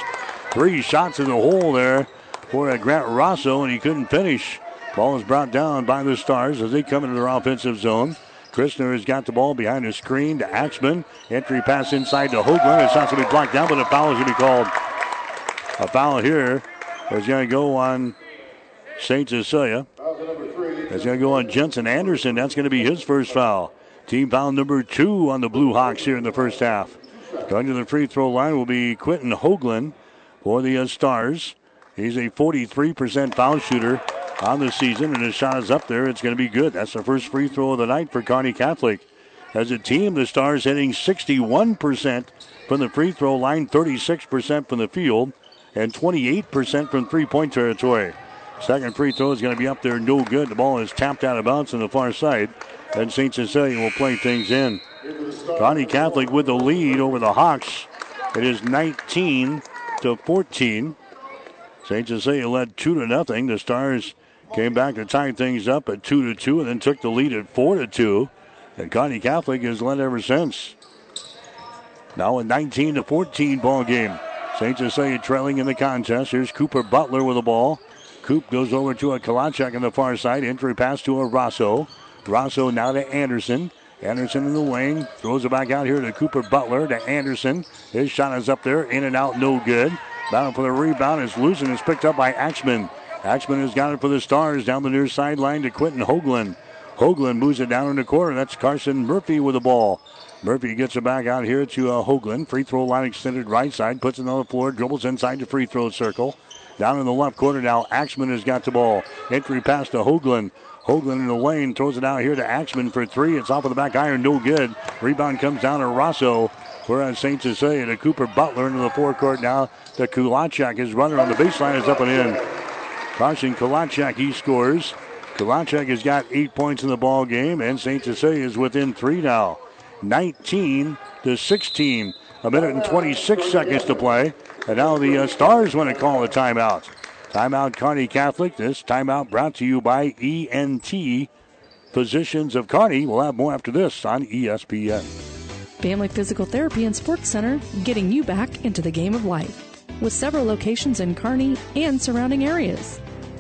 Speaker 3: Three shots in the hole there for Grant Rosso. And he couldn't finish. Ball is brought down by the Stars as they come into their offensive zone. Christner has got the ball behind the screen to Axman. Entry pass inside to Hoagland. It's not going to be blocked down, but a foul is going to be called. A foul here is going to go on St. Cecilia. It's going to go on Jensen Anderson. That's going to be his first foul. Team foul number two on the Blue Hawks here in the first half. Going to the free throw line will be Quentin Hoagland for the uh, Stars. He's a 43% foul shooter on the season, and his shot is up there. It's going to be good. That's the first free throw of the night for Kearney Catholic. As a team, the Stars hitting 61% from the free throw line, 36% from the field, and 28% from three point territory. Second free throw is going to be up there, no good. The ball is tapped out of bounds on the far side, and St. Cecilia will play things in. Kearney Catholic with the lead over the Hawks. It is 19 to 14. St. Cecilia led two to nothing. The Stars came back to tie things up at two to two, and then took the lead at four to two. And Kearney Catholic has led ever since. Now a 19 to 14 ball game. St. Cecilia trailing in the contest. Here's Cooper Butler with the ball. Coop goes over to a Kalachak on the far side. Entry pass to a Rosso. Rosso now to Anderson. Anderson in the wing. Throws it back out here to Cooper Butler to Anderson. His shot is up there. In and out, no good. Battle for the rebound is loose and is picked up by Axman. Axman has got it for the Stars down the near sideline to Quentin Hoagland. Hoagland moves it down in the corner. That's Carson Murphy with the ball. Murphy gets it back out here to uh, Hoagland. Free throw line extended right side. Puts it on the floor. Dribbles inside the free throw circle. Down in the left corner now. Axman has got the ball. Entry pass to Hoagland. Hoagland in the lane throws it out here to Axman for three. It's off of the back iron. No good. Rebound comes down to Rosso. Whereas St. Cecilia to Cooper Butler into the forecourt now. The Kulachak. His runner on the baseline is up and in. Carson Kulachak, he scores. Kulachak has got eight points in the ball game, and St. Cecilia is within three now. 19 to 16. A minute and 26 seconds to play. And now the uh, Stars want to call a timeout. Timeout Kearney Catholic. This timeout brought to you by ENT Physicians of Kearney. We'll have more after this on ESPN.
Speaker 13: Family Physical Therapy and Sports Center, getting you back into the game of life. With several locations in Kearney and surrounding areas.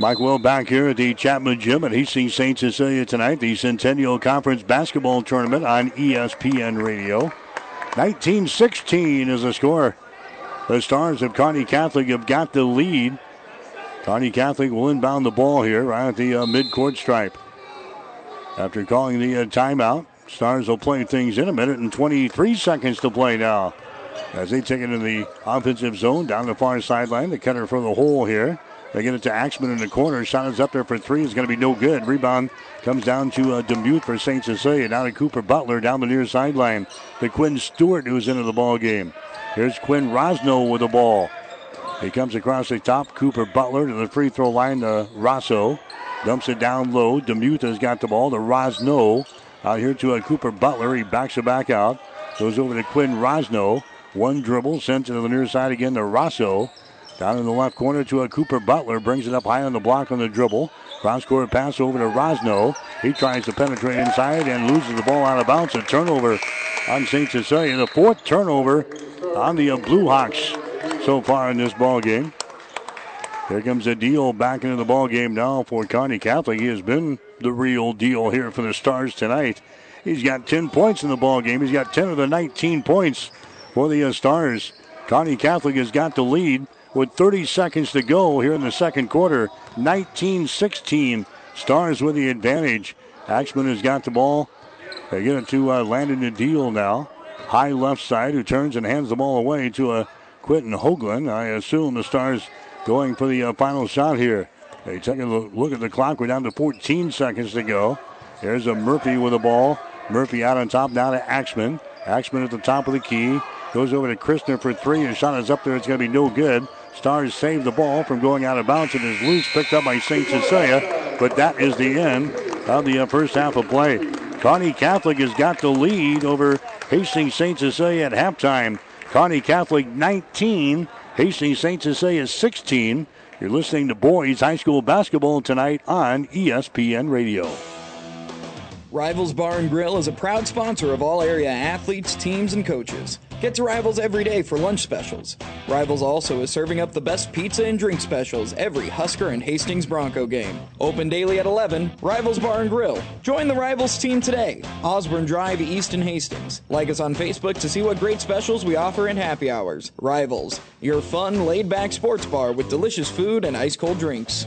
Speaker 3: Mike Will back here at the Chapman Gym at Hastings St. Cecilia tonight, the Centennial Conference Basketball Tournament on ESPN Radio. 1916 is the score. The Stars of Kearney Catholic have got the lead Kearney Catholic will inbound the ball here right at the uh, midcourt stripe. After calling the uh, timeout, Stars will play things in a minute and 23 seconds to play now. As they take it in the offensive zone down the far sideline, the cutter for the hole here. They get it to Axman in the corner. Shot is up there for three. It's going to be no good. Rebound comes down to uh, Demuth for St. Cecilia. Now to Cooper Butler down the near sideline. The Quinn Stewart who's into the ball game. Here's Quinn Rosno with the ball. He comes across the top. Cooper Butler to the free throw line to Rosso. Dumps it down low. Demuth has got the ball to Rosno. Out here to a Cooper Butler. He backs it back out. Goes over to Quinn Rosno. One dribble, sends it to the near side again to Rosso. Down in the left corner to a Cooper Butler. Brings it up high on the block on the dribble. Cross court pass over to Rosno. He tries to penetrate inside and loses the ball out of bounds. A turnover on St. Cecilia. The fourth turnover on the Blue Hawks so far in this ball game. Here comes a deal back into the ball game now for Kearney Catholic. He has been the real deal here for the Stars tonight. He's got 10 points in the ball game. He's got 10 of the 19 points for the Stars. Kearney Catholic has got the lead with 30 seconds to go here in the second quarter. 19-16. Stars with the advantage. Axman has got the ball. They get it to uh, Landon Adil now. High left side who turns and hands the ball away to a uh, Quentin Hoagland. I assume the Stars going for the uh, final shot here. They take a look at the clock. We're down to 14 seconds to go. There's a Murphy with the ball. Murphy out on top now to Axman. Axman at the top of the key. Goes over to Christner for three. His shot is up there. It's going to be no good. Stars save the ball from going out of bounds. and is loose, picked up by St. Cecilia. But that is the end of the uh, first half of play. Kearney Catholic has got the lead over Hastings St. Cecilia at halftime. Kearney Catholic 19, Hastings St. Cecilia 16. You're listening to boys high school basketball tonight on ESPN Radio.
Speaker 14: Rivals Bar and Grill is a proud sponsor of all area athletes, teams, and coaches. Get to Rivals every day for lunch specials. Rivals also is serving up the best pizza and drink specials every Husker and Hastings Bronco game. Open daily at 11, Rivals Bar and Grill. Join the Rivals team today. Osborne Drive, East and Hastings. Like us on Facebook to see what great specials we offer in happy hours. Rivals, your fun, laid back sports bar with delicious food and ice cold drinks.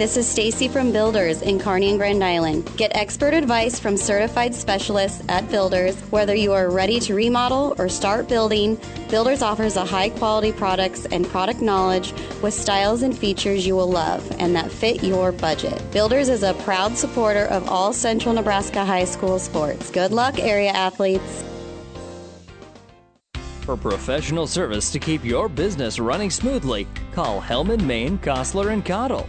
Speaker 15: this is Stacy from Builders in Kearney and Grand Island. Get expert advice from certified specialists at Builders. Whether you are ready to remodel or start building, Builders offers a high quality products and product knowledge with styles and features you will love and that fit your budget. Builders is a proud supporter of all Central Nebraska high school sports. Good luck, area athletes.
Speaker 12: For professional service to keep your business running smoothly, call Hellman, Maine, Kostler, and Cottle.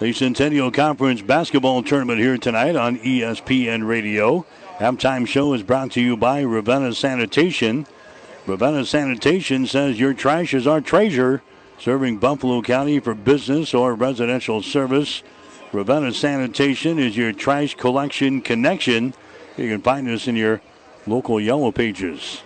Speaker 3: the Centennial Conference basketball tournament here tonight on ESPN Radio. Halftime show is brought to you by Ravenna Sanitation. Ravenna Sanitation says your trash is our treasure, serving Buffalo County for business or residential service. Ravenna Sanitation is your trash collection connection. You can find us in your local yellow pages.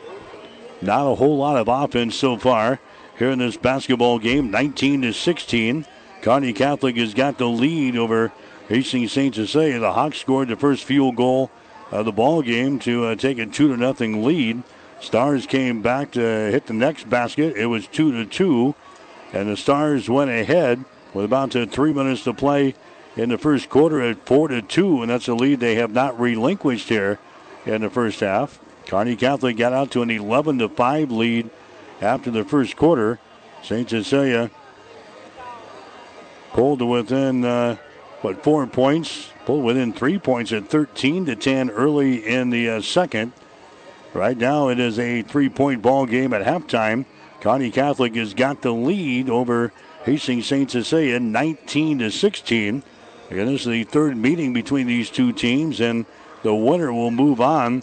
Speaker 3: Not a whole lot of offense so far here in this basketball game, 19 to 16. Kearney Catholic has got the lead over Hastings St. Cecilia. The Hawks scored the first field goal of the ball game to uh, take a two to nothing lead. Stars came back to hit the next basket. It was two to two, and the Stars went ahead with about uh, three minutes to play in the first quarter at four to two, and that's a lead they have not relinquished here in the first half. Kearney Catholic got out to an 11 to five lead after the first quarter. St. Cecilia pulled to within uh, but four points, pulled within three points at 13 to 10 early in the uh, second. Right now, it is a three-point ball game at halftime. Kearney Catholic has got the lead over Hastings St. Cecilia, 19 to 16. Again, this is the third meeting between these two teams, and the winner will move on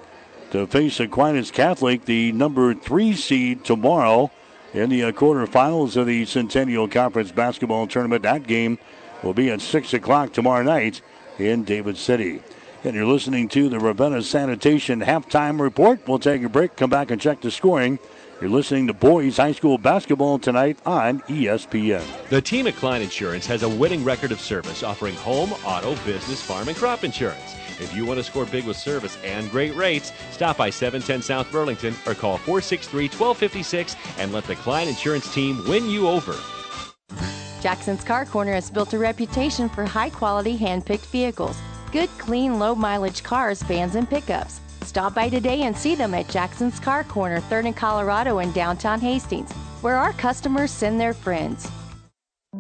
Speaker 3: to face Aquinas Catholic, the number three seed tomorrow in the uh, quarterfinals of the Centennial Conference basketball tournament. That game will be at 6 o'clock tomorrow night in David City. And you're listening to the Ravenna Sanitation halftime report. We'll take a break, come back and check the scoring. You're listening to boys high school basketball tonight on ESPN.
Speaker 16: The team at Klein Insurance has a winning record of service, offering home, auto, business, farm, and crop insurance. If you want to score big with service and great rates, stop by 710 South Burlington or call 463 1256 and let the Klein Insurance team win you over.
Speaker 17: Jackson's Car Corner has built a reputation for high quality hand picked vehicles, good, clean, low mileage cars, vans, and pickups. Stop by today and see them at Jackson's Car Corner, 3rd and Colorado in downtown Hastings, where our customers send their friends.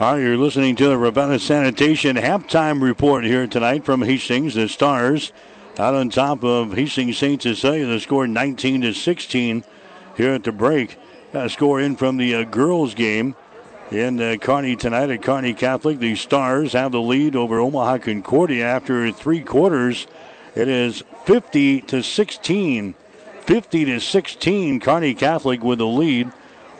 Speaker 3: All right, you're listening to the Ravenna Sanitation halftime report here tonight from Hastings. The Stars out on top of Hastings St. Cecilia. The score 19 to 16 here at the break. A score in from the uh, girls' game in uh, Kearney tonight at Kearney Catholic. The Stars have the lead over Omaha Concordia after three quarters. It is 50 to 16. 50 to 16. Kearney Catholic with the lead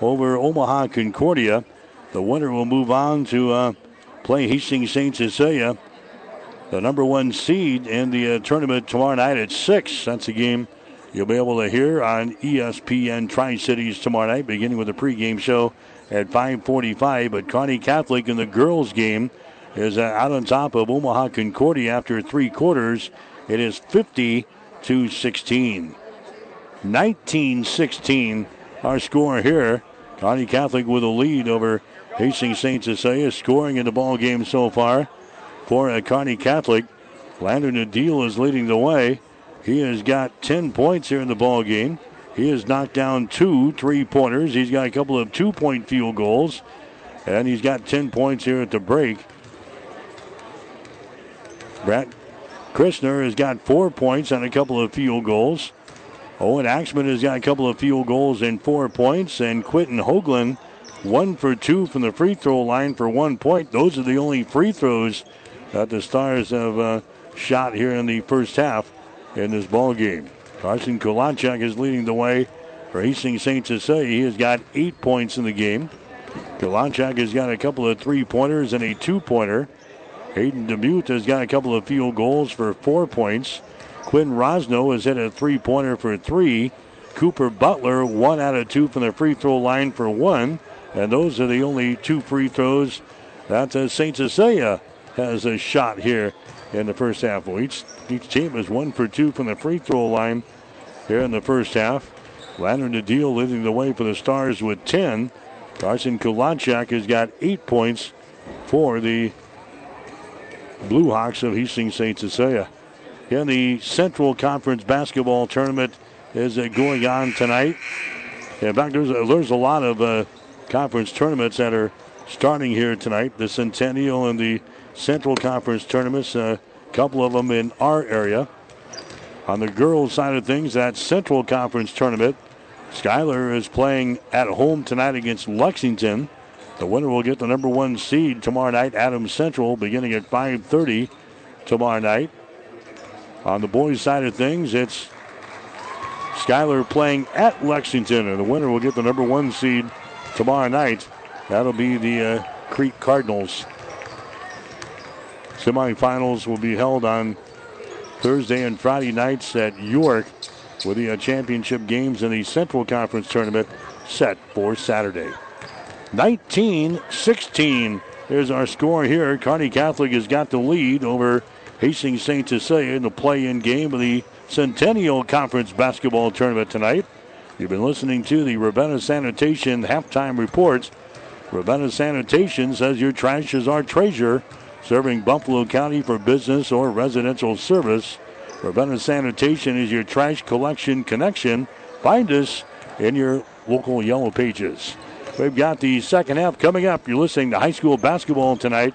Speaker 3: over Omaha Concordia. The winner will move on to uh, play Hastings St. Cecilia, the number one seed in the uh, tournament tomorrow night at 6. That's a game you'll be able to hear on ESPN Tri Cities tomorrow night, beginning with a pregame show at 5:45. But Kearney Catholic in the girls' game is uh, out on top of Omaha Concordia after three quarters. It is 50 to 16. 19-16 our score here. Kearney Catholic with a lead over Hastings St. Cecilia scoring in the ball game so far for Kearney Catholic. Landon Adil is leading the way. He has got 10 points here in the ball game. He has knocked down two three pointers. He's got a couple of two point field goals. And he's got 10 points here at the break. Brett Christner has got four points and a couple of field goals. Owen Axman has got a couple of field goals and four points. And Quentin Hoagland one for two from the free throw line for one point. Those are the only free throws that the Stars have uh, shot here in the first half in this ball game. Carson Kolachak is leading the way for Hastings St. Cecilia. He has got eight points in the game. Kolachak has got a couple of three pointers and a two pointer. Hayden Demuth has got a couple of field goals for four points. Quinn Rosno has hit a three pointer for three. Cooper Butler, one out of two from the free throw line for one. And those are the only two free throws that uh, St. Cecilia has a shot here in the first half. Well, each, each team is one for two from the free throw line here in the first half. Landon Adil leading the way for the Stars with 10. Carson Kulachak has got eight points for the Blue Hawks of Hastings St. Cecilia. Again, the Central Conference basketball tournament is going on tonight. In fact, there's a, there's a lot of uh, conference tournaments that are starting here tonight. The Centennial and the Central Conference tournaments, a couple of them in our area. On the girls' side of things, that Central Conference tournament, Schuyler is playing at home tonight against Lexington. The winner will get the number one seed tomorrow night, Adams Central, beginning at 5:30 tomorrow night. On the boys' side of things, it's Schuyler playing at Lexington, and the winner will get the number one seed tomorrow night. That'll be the uh, Crete Cardinals. Semifinals will be held on Thursday and Friday nights at York with the uh, championship games in the Central Conference tournament set for Saturday. 19 16 There's our score here. Kearney Catholic has got the lead over Hastings St. Cecilia in the play-in game of the Centennial Conference basketball tournament tonight. You've been listening to the Ravenna Sanitation halftime reports. Ravenna Sanitation says your trash is our treasure, serving Buffalo County for business or residential service. Ravenna Sanitation is your trash collection connection. Find us in your local yellow pages. We've got the second half coming up. You're listening to high school basketball tonight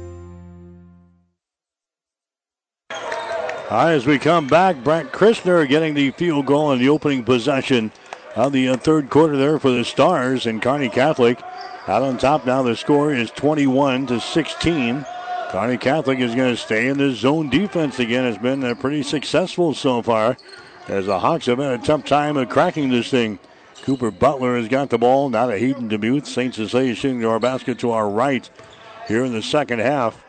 Speaker 3: As we come back, Brent Christner getting the field goal in the opening possession of the uh, third quarter there for the Stars and Kearney Catholic. Out on top now, the score is 21 to 16. Kearney Catholic is going to stay in the zone defense again. Has been uh, pretty successful so far, as the Hawks have had a tough time of cracking this thing. Cooper Butler has got the ball. Now to Hayden Demuth. St. Cecilia shooting to our basket to our right here in the second half.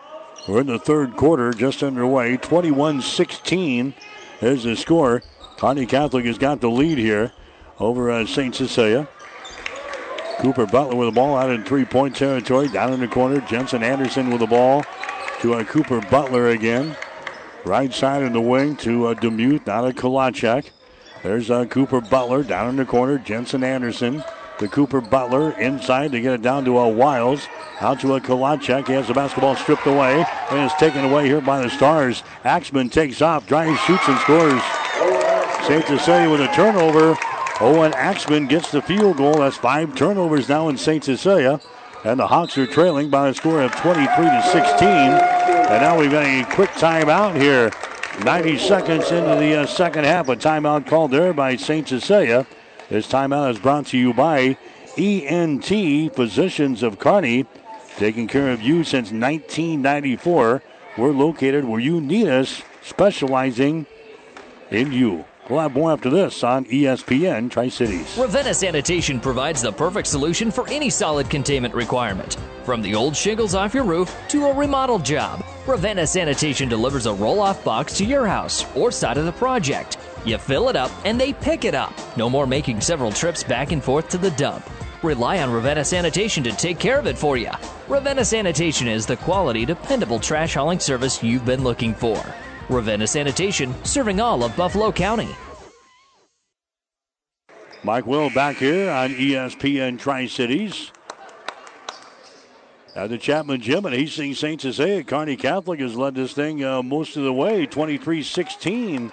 Speaker 3: We're in the third quarter, just underway. 21 16 is the score. Kearney Catholic has got the lead here over uh, St. Cecilia. Cooper Butler with the ball out in three point territory. Down in the corner, Jensen Anderson with the ball to uh, Cooper Butler again. Right side in the wing to uh, Demuth, now to Kolachek. There's uh, Cooper Butler down in the corner. Jensen Anderson to Cooper Butler inside to get it down to a Wiles. Out to a Kolachek. He has the basketball stripped away and is taken away here by the Stars. Axman takes off, drives, shoots, and scores. Safe to say with a turnover. Owen Axman gets the field goal. That's five turnovers now in St. Cecilia. And the Hawks are trailing by a score of 23 to 16. And now we've got a quick timeout here. 90 seconds into the uh, second half. A timeout called there by St. Cecilia. This timeout is brought to you by ENT Physicians of Kearney, taking care of you since 1994. We're located where you need us, specializing in you. We'll have more after this on ESPN Tri Cities.
Speaker 18: Ravenna Sanitation provides the perfect solution for any solid containment requirement. From the old shingles off your roof to a remodel job, Ravenna Sanitation delivers a roll off box to your house or side of the project. You fill it up and they pick it up. No more making several trips back and forth to the dump. Rely on Ravenna Sanitation to take care of it for you. Ravenna Sanitation is the quality, dependable trash hauling service you've been looking for. Ravenna Sanitation, serving all of Buffalo County.
Speaker 3: Mike Will back here on ESPN Tri Cities. At the Chapman Gym at Hastings St. Cecilia, Kearney Catholic has led this thing uh, most of the way. 23 16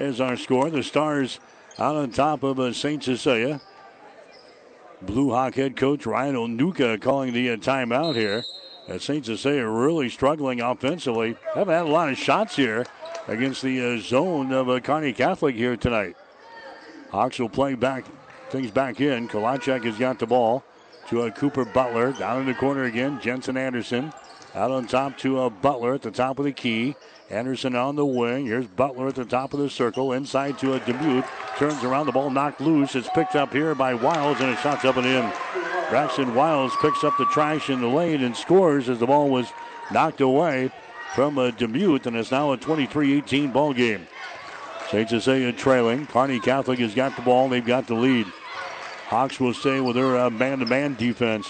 Speaker 3: is our score. The Stars out on top of uh, St. Cecilia. Blue Hawk head coach Ryan Onuka calling the uh, timeout here. As St. Cecilia really struggling offensively. Haven't had a lot of shots here against the uh, zone of uh, Kearney Catholic here tonight. Hawks will play back things back in. Kalachek has got the ball to uh, Cooper Butler. Down in the corner again, Jensen Anderson. Out on top to uh, Butler at the top of the key. Anderson on the wing. Here's Butler at the top of the circle. Inside to a Demuth. Turns around. The ball knocked loose. It's picked up here by Wiles, and it shots up and in. Braxton Wiles picks up the trash in the lane and scores as the ball was knocked away from uh, Demuth, and it's now a 23-18 ball game. St. Cecilia trailing. Kearney Catholic has got the ball. They've got the lead. Hawks will stay with their uh, man-to-man defense.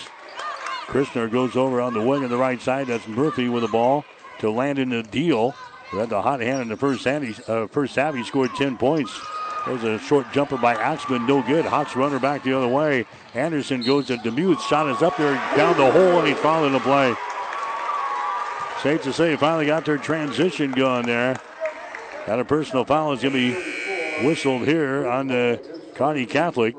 Speaker 3: Christner goes over on the wing on the right side. That's Murphy with the ball to Landon Adil. Had the hot hand in the first half. Uh, first half, he scored 10 points. There's a short jumper by Axman, no good. Hawks runner back the other way. Anderson goes to Demuth. Shot is up there down the hole, and he he's fouling the play. Safe to say, finally got their transition going there. Got a personal foul is going to be whistled here on the Kearney Catholic.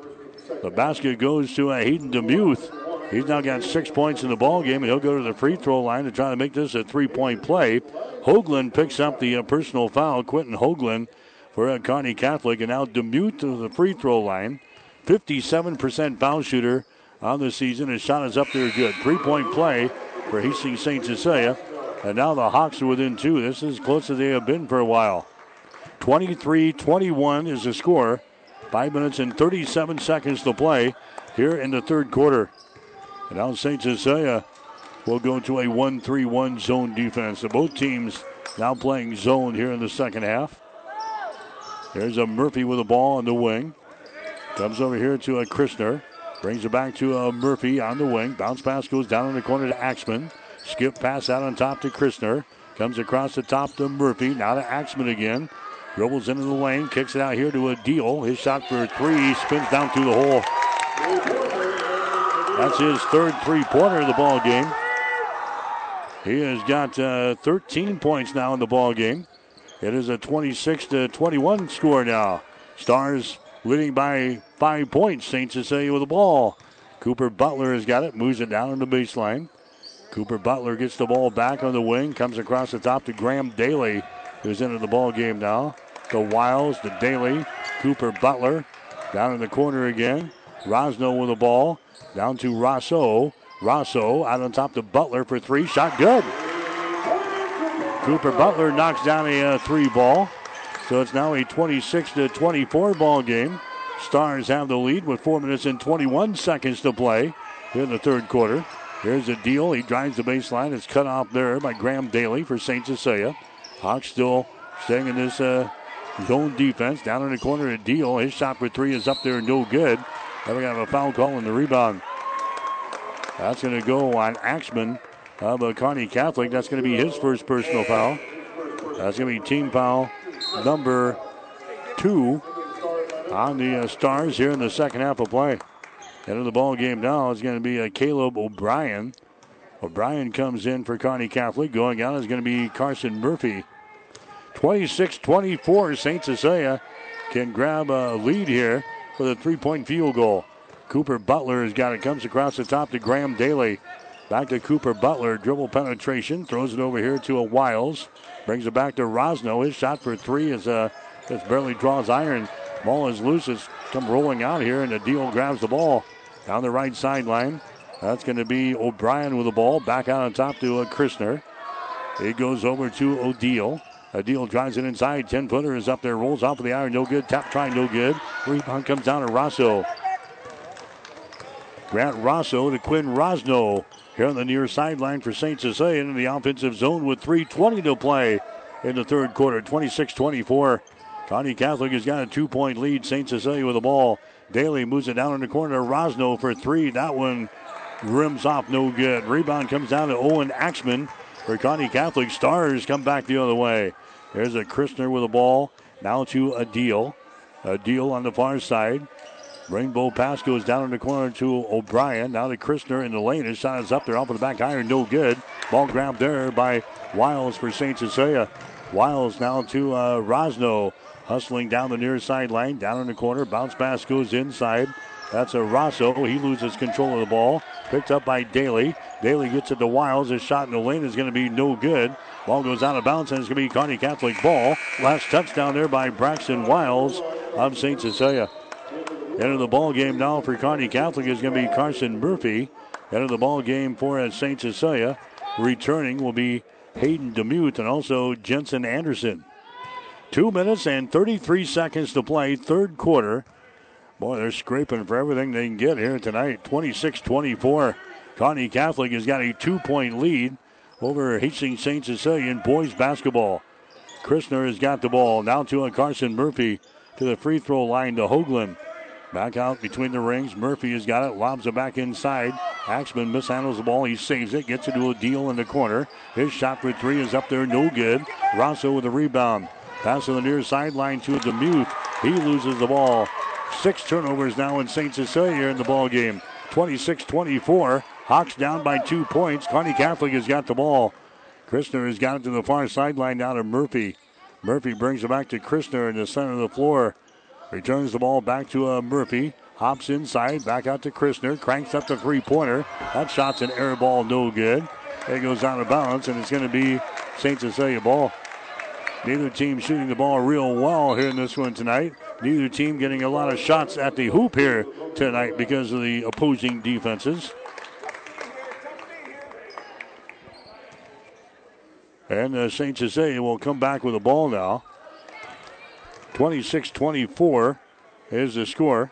Speaker 3: The basket goes to Hayden Demuth. He's now got six points in the ball game, and he'll go to the free throw line to try to make this a three-point play. Hoagland picks up the uh, personal foul. Quentin Hoagland for uh, Kearney Catholic, and now Demuth to the free throw line. 57% foul shooter on the season. His shot is up there good. Three-point play for Hastings St. Cecilia. And now the Hawks are within two. This is close as they have been for a while. 23 21 is the score. Five minutes and 37 seconds to play here in the third quarter. And now St. Cecilia will go to a 1 3 1 zone defense. So both teams now playing zone here in the second half. There's a Murphy with the ball on the wing. Comes over here to a Christner. Brings it back to a Murphy on the wing. Bounce pass goes down in the corner to Axman. Skip pass out on top to Christner. Comes across the top to Murphy. Now to Axman again. Dribbles into the lane. Kicks it out here to a deal. His shot for three. Spins down through the hole. That's his third three-pointer of the ball game. He has got uh, 13 points now in the ball game. It is a 26 to 21 score now. Stars leading by five points. St. Cecilia with the ball. Cooper Butler has got it. Moves it down on the baseline. Cooper Butler gets the ball back on the wing, comes across the top to Graham Daly, who's into the ball game now. The Wiles, the Daly, Cooper Butler down in the corner again. Rosno with the ball down to Rosso. Rosso out on top to Butler for three. Shot good. Cooper Butler knocks down a uh, three ball. So it's now a 26 to 24 ball game. Stars have the lead with four minutes and 21 seconds to play here in the third quarter. Here's a deal. He drives the baseline. It's cut off there by Graham Daly for St. Cecilia. Hawks still staying in this uh, zone defense. Down in the corner, a deal. His shot for three is up there, no good. Then we have a foul call in the rebound. That's going to go on Axman of uh, Kearney Catholic. That's going to be his first personal foul. That's going to be team foul number two on the uh, Stars here in the second half of play. Head of the ball game now is going to be uh, Caleb O'Brien. O'Brien comes in for Kearney Catholic. Going out is going to be Carson Murphy. 26-24, St. Cecilia can grab a lead here with a three-point field goal. Cooper Butler has got it. Comes across the top to Graham Daly. Back to Cooper Butler. Dribble penetration. Throws it over here to a Wiles. Brings it back to Rosno. His shot for three is uh, just barely draws iron. Ball is loose. It's come rolling out here, and the deal grabs the ball down the right sideline. That's going to be O'Brien with the ball. Back out on top to a uh, Christner. It goes over to Adil. Adil drives it inside. 10 footer is up there. Rolls off of the iron. No good. Tap try. No good. Rebound comes down to Rosso. Grant Rosso to Quinn Rosno here on the near sideline for St. Cecilia in the offensive zone with 3.20 to play in the third quarter. 26 24. Kearney Catholic has got a two point lead. St. Cecilia with the ball. Daly moves it down in the corner. Rosno for three. That one rims off no good. Rebound comes down to Owen Axman for Kearney Catholic. Stars come back the other way. There's a Christner with a ball. Now to a deal. A deal on the far side. Rainbow pass goes down in the corner to O'Brien. Now to Christner in the lane. His shot is up there off of the back iron. No good. Ball grabbed there by Wiles for St. Cecilia. Wiles now to uh, Rosno. Hustling down the near sideline. Down in the corner. Bounce pass goes inside. That's a Rosso. He loses control of the ball. Picked up by Daly. Daly gets it to Wiles. His shot in the lane is going to be no good. Ball goes out of bounds and it's going to be Kearney Catholic ball. Last touchdown there by Braxton Wiles of St. Cecilia. End of the ball game now for Kearney Catholic is going to be Carson Murphy. End of the ball game for uh, St. Cecilia. Returning will be Hayden Demuth and also Jensen Anderson. Two minutes and 33 seconds to play, third quarter. Boy, they're scraping for everything they can get here tonight. 26 24. Kearney Catholic has got a two point lead over Hastings St. Cecilia in boys basketball. Christner has got the ball. Now to a Carson Murphy to the free throw line to Hoagland. Back out between the rings. Murphy has got it. Lobs it back inside. Axman mishandles the ball. He saves it. Gets it to a deal in the corner. His shot for three is up there. No good. Rosso with a rebound. Pass to the near sideline to Demuth. He loses the ball. Six turnovers now in St. Cecilia in the ball game. 26-24. Hawks down by two points. Kearney Catholic has got the ball. Christner has got it to the far sideline down to Murphy. Murphy brings it back to Christner in the center of the floor. Returns the ball back to uh, Murphy. Hops inside, back out to Christner. Cranks up the three pointer. That shot's an air ball, no good. It goes out of bounds, and it's going to be St. Cecilia ball. Neither team shooting the ball real well here in this one tonight. Neither team getting a lot of shots at the hoop here tonight because of the opposing defenses. And uh, St. Cecilia will come back with the ball now. 26 24 is the score.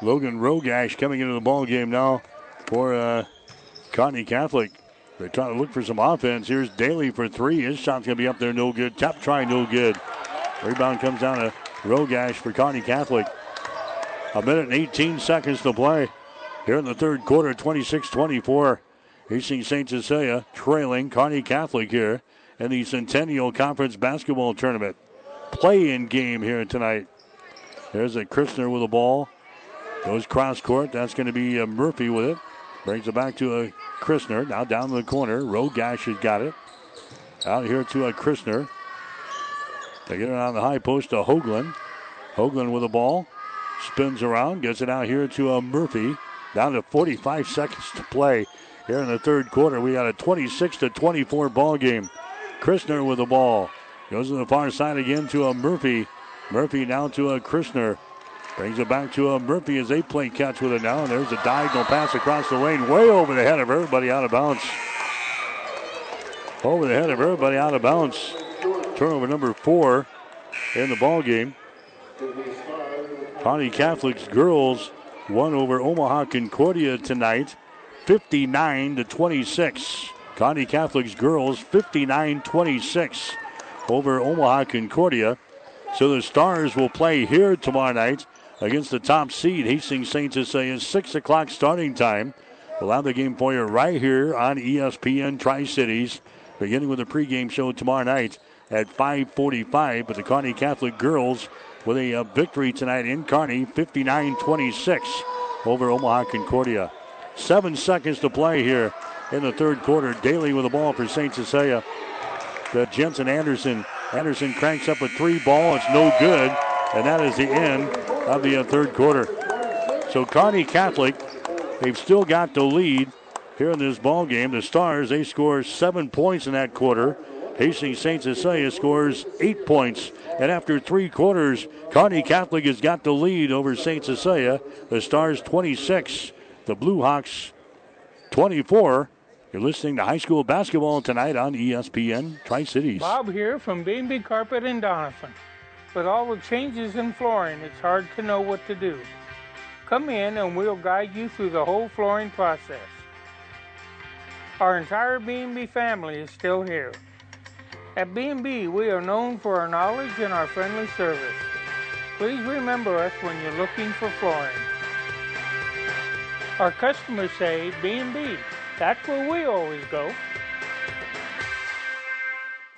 Speaker 3: Logan Rogash coming into the ball game now for uh, Catholic. They're trying to look for some offense. Here's Daly for three. His shot's going to be up there, no good. Tap try, no good. Rebound comes down to Rogash for Kearney Catholic. A minute and 18 seconds to play here in the third quarter, 26 24. Hastings St. Cecilia trailing Kearney Catholic here in the Centennial Conference Basketball Tournament. Play in game here tonight. There's a Christner with the ball. Goes cross court. That's going to be uh, Murphy with it. Brings it back to a Christner. Now down to the corner. Rogash has got it. Out here to a Christner. They get it on the high post to Hoagland. Hoagland with the ball. Spins around. Gets it out here to a Murphy. Down to 45 seconds to play here in the third quarter. We got a 26 to 24 ball game. Christner with the ball. Goes to the far side again to a Murphy. Murphy now to a Christner. Brings it back to a Murphy as they play catch with it now. And there's a diagonal pass across the lane, way over the head of everybody out of bounds. Over the head of everybody out of bounds. Turnover number four in the ball game. Kearney Catholics girls won over Omaha Concordia tonight, 59 to 26. Kearney Catholics girls 59 26 over Omaha Concordia. So the Stars will play here tomorrow night against the top seed, Hastings St. Cecilia, 6 o'clock starting time. We'll have the game for you right here on ESPN Tri Cities, beginning with the pregame show tomorrow night at 5:45. But the Kearney Catholic girls with a, a victory tonight in Kearney, 59-26 over Omaha Concordia. Seven seconds to play here in the third quarter. Daly with the ball for St. Cecilia. The Jensen Anderson. Anderson cranks up a three ball. It's no good. And that is the end of the uh, third quarter. So Kearney Catholic, they've still got the lead here in this ball game. The Stars, they score seven points in that quarter. Hastings St. Cecilia scores eight points. And after three quarters, Kearney Catholic has got the lead over St. Cecilia. The Stars 26, the Blue Hawks 24. You're listening to high school basketball tonight on ESPN Tri Cities.
Speaker 19: Bob here from B&B Carpet in Doniphan. With all the changes in flooring, it's hard to know what to do. Come in and we'll guide you through the whole flooring process. Our entire B&B family is still here. At B&B, we are known for our knowledge and our friendly service. Please remember us when you're looking for flooring. Our customers say B&B. That's where we always go.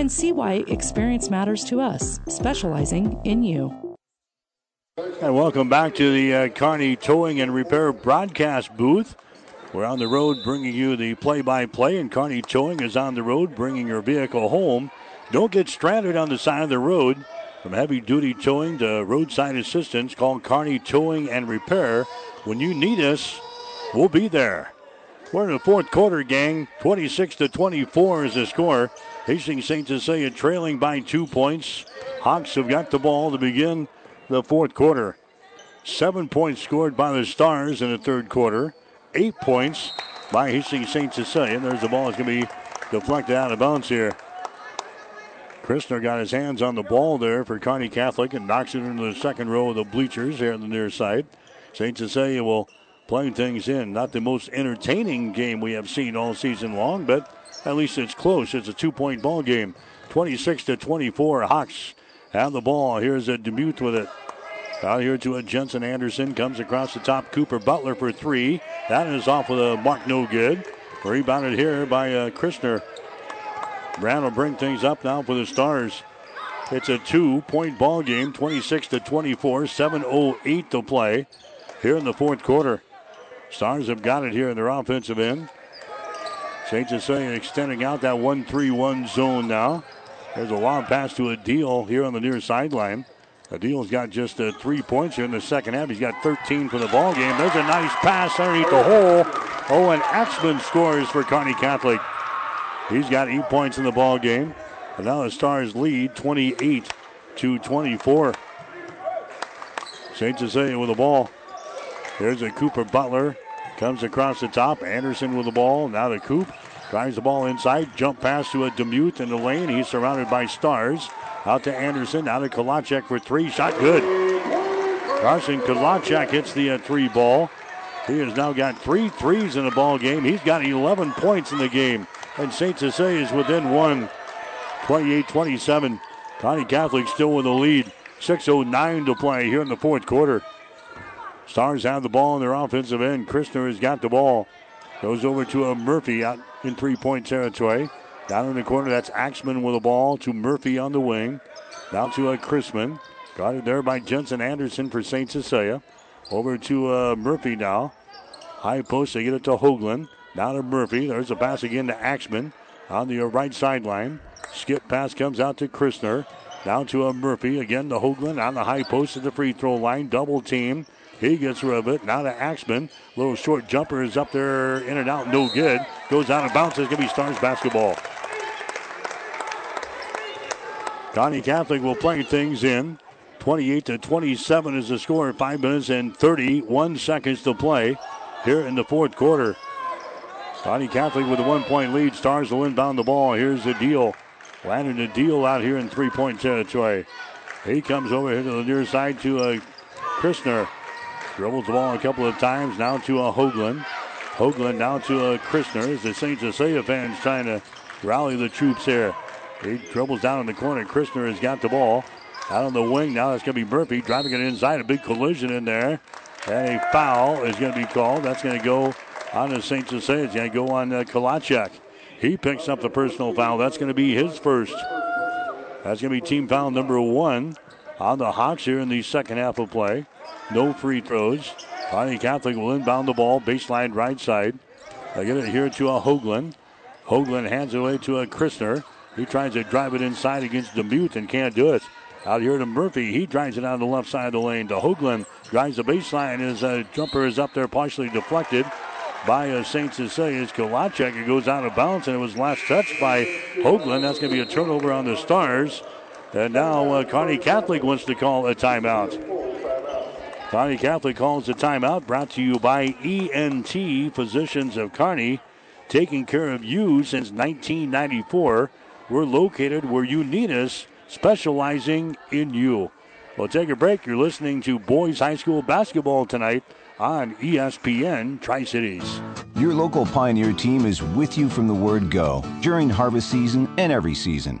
Speaker 13: and see why experience matters to us, specializing in you.
Speaker 3: And welcome back to the uh, Kearney Towing and Repair broadcast booth. We're on the road bringing you the play by play, and Kearney Towing is on the road bringing your vehicle home. Don't get stranded on the side of the road. From heavy duty towing to roadside assistance, call Kearney Towing and Repair. When you need us, we'll be there. We're in the fourth quarter, gang. 26 to 24 is the score. Hastings St. Cecilia trailing by two points. Hawks have got the ball to begin the fourth quarter. Seven points scored by the Stars in the third quarter. Eight points by Hastings St. Cecilia. There's the ball. It's going to be deflected out of bounds here. Christner got his hands on the ball there for Kearney Catholic and knocks it into the second row of the bleachers here on the near side. St. Cecilia will play things in. Not the most entertaining game we have seen all season long, but at least it's close. It's a two-point ball game. 26 to 24. Hawks have the ball. Here's a Demuth with it. Out here to a Jensen Anderson. Comes across the top. Cooper Butler for three. That is off with a mark no good. Rebounded here by uh, Christner. Brown will bring things up now for the Stars. It's a two-point ball game, 26 to 24, 7:08 to play here in the fourth quarter. Stars have got it here in their offensive end. St. Cecilia extending out that 1-3-1 zone now. There's a long pass to Adil here on the near sideline. Adil's got just uh, three points here in the second half. He's got 13 for the ball game. There's a nice pass underneath the hole. Owen Axman scores for Kearney Catholic. He's got eight points in the ball game. And now the Stars lead 28 to 24. St. Cecilia with the ball. There's a Cooper Butler. Comes across the top. Anderson with the ball. Now the Coop. Drives the ball inside. Jump pass to a Demuth in the lane. He's surrounded by Stars. Out to Anderson. Out to Kalachek for three. Shot good. Carson Kalachek hits the uh, three ball. He has now got three threes in the ball game. He's got 11 points in the game and St. Cecilia is within one. 28-27. Kearney Catholic still with the lead. 6.09 to play here in the fourth quarter. Stars have the ball in their offensive end. Christner has got the ball. Goes over to a Murphy out in three-point territory. Down in the corner, that's Axman with the ball to Murphy on the wing. Now to a Christner. Guarded there by Jensen Anderson for St. Cecilia. Over to uh, Murphy now. High post, they get it to Hoagland. Now to Murphy. There's a pass again to Axman on the right sideline. Skip pass comes out to Christner. Down to a Murphy. Again to Hoagland on the high post at the free throw line. Double team. He gets rid of it. Now to Axman. Little short jumper is up there, in and out, no good. Goes out of bounds. It's going to be Stars basketball. Kearney Catholic will play things in. 28 to 27 is the score. Five minutes and 31 seconds to play here in the fourth quarter. Kearney Catholic with a one point lead. Stars will inbound the ball. Here's the deal. Landing the deal out here in three point territory. He comes over here to the near side to a uh, Christner. Dribbles the ball a couple of times. Now to a Hoagland. Hoagland now to a Christner as the St. Cecilia fans trying to rally the troops here. He dribbles down in the corner. Christner has got the ball. Out on the wing now. It's going to be Murphy driving it inside. A big collision in there. And a foul is going to be called. That's going to go on to St. Cecilia. It's going to go on uh, Kalachek. He picks up the personal foul. That's going to be his first. That's going to be team foul number one on the Hawks here in the second half of play. No free throws. Kearney Catholic will inbound the ball, baseline right side. They get it here to a Hoagland. Hoagland hands it away to a Christner. He tries to drive it inside against Demuth and can't do it. Out here to Murphy. He drives it on the left side of the lane to Hoagland. Drives the baseline. His uh, jumper is up there, partially deflected by uh, St. Cecilia's Kalachek. It goes out of bounds, and it was last touched by Hoagland. That's going to be a turnover on the Stars. And now uh, Kearney Catholic wants to call a timeout. Kearney Catholic calls the timeout brought to you by ENT Physicians of Kearney, taking care of you since 1994. We're located where you need us, specializing in you. We'll take a break. You're listening to Boys High School basketball tonight on ESPN Tri Cities.
Speaker 20: Your local Pioneer team is with you from the word go during harvest season and every season.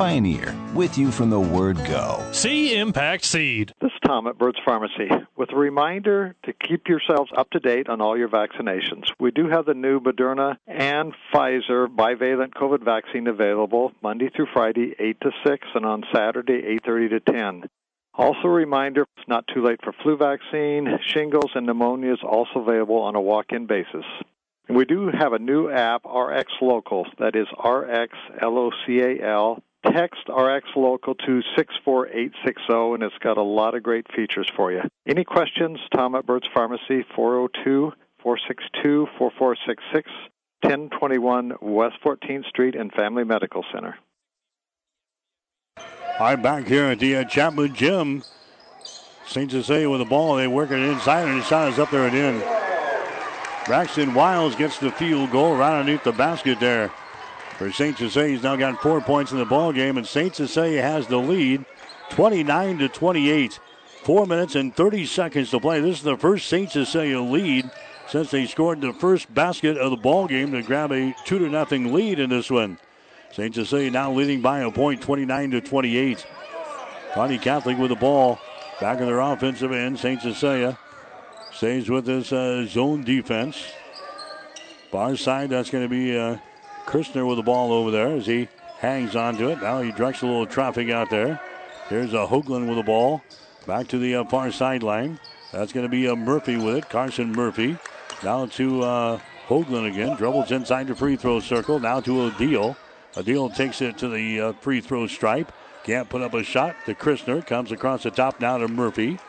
Speaker 20: Pioneer, with you from the word go.
Speaker 21: See Impact Seed.
Speaker 22: This is Tom at Birds Pharmacy with a reminder to keep yourselves up to date on all your vaccinations. We do have the new Moderna and Pfizer bivalent COVID vaccine available Monday through Friday, 8 to 6, and on Saturday, 8.30 to 10. Also, a reminder it's not too late for flu vaccine, shingles, and pneumonia is also available on a walk in basis. And we do have a new app, RX Local, that is RX L O C A L text RX Local to 64860, and it's got a lot of great features for you. Any questions? Tom at Birds Pharmacy, 402 462 4466, 1021 West 14th Street and Family Medical Center.
Speaker 3: Right, back here at the uh, Chapman Gym. St. Cecilia with the ball. They work it inside, and the shot is up there and in. Braxton Wiles gets the field goal right underneath the basket there for St. Cecilia. He's now got four points in the ball game, and St. Cecilia has the lead, 29 to 28. Four minutes and 30 seconds to play. This is the first St. Cecilia lead since they scored the first basket of the ball game to grab a two to nothing lead in this one. St. Cecilia now leading by a point, 29 to 28. Kearney Catholic with the ball back in their offensive end. St. Cecilia stays with this uh, zone defense. Far side, that's going to be uh, Christner with the ball over there as he hangs onto it. Now he directs a little traffic out there. Here's a Hoagland with the ball. Back to the uh, far sideline. That's going to be a Murphy with it. Carson Murphy. Now to uh, Hoagland again. Dribbles inside the free throw circle. Now to Adil. Adil takes it to the uh, free throw stripe. Can't put up a shot. To Christner. Comes across the top now to Murphy.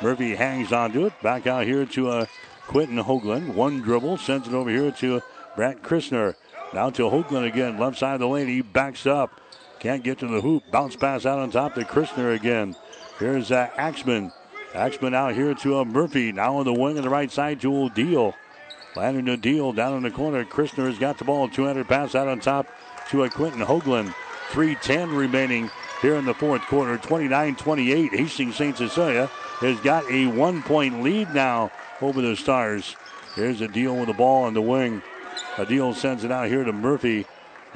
Speaker 3: Murphy hangs onto it. Back out here to uh, Quentin Hoagland. One dribble. Sends it over here to Brant Christner. Now to Hoagland again. Left side of the lane. He backs up. Can't get to the hoop. Bounce pass out on top to Christner again. Here's uh, Axman. Axman out here to uh, Murphy. Now on the wing on the right side to Adil. Landon Adil down in the corner. Christner has got the ball. 200 pass out on top to a Quentin Hoagland. 3.10 remaining here in the fourth quarter. 29 28. Hastings St. Cecilia has got a one point lead now over the Stars. Here's a deal with the ball on the wing. Adil sends it out here to Murphy.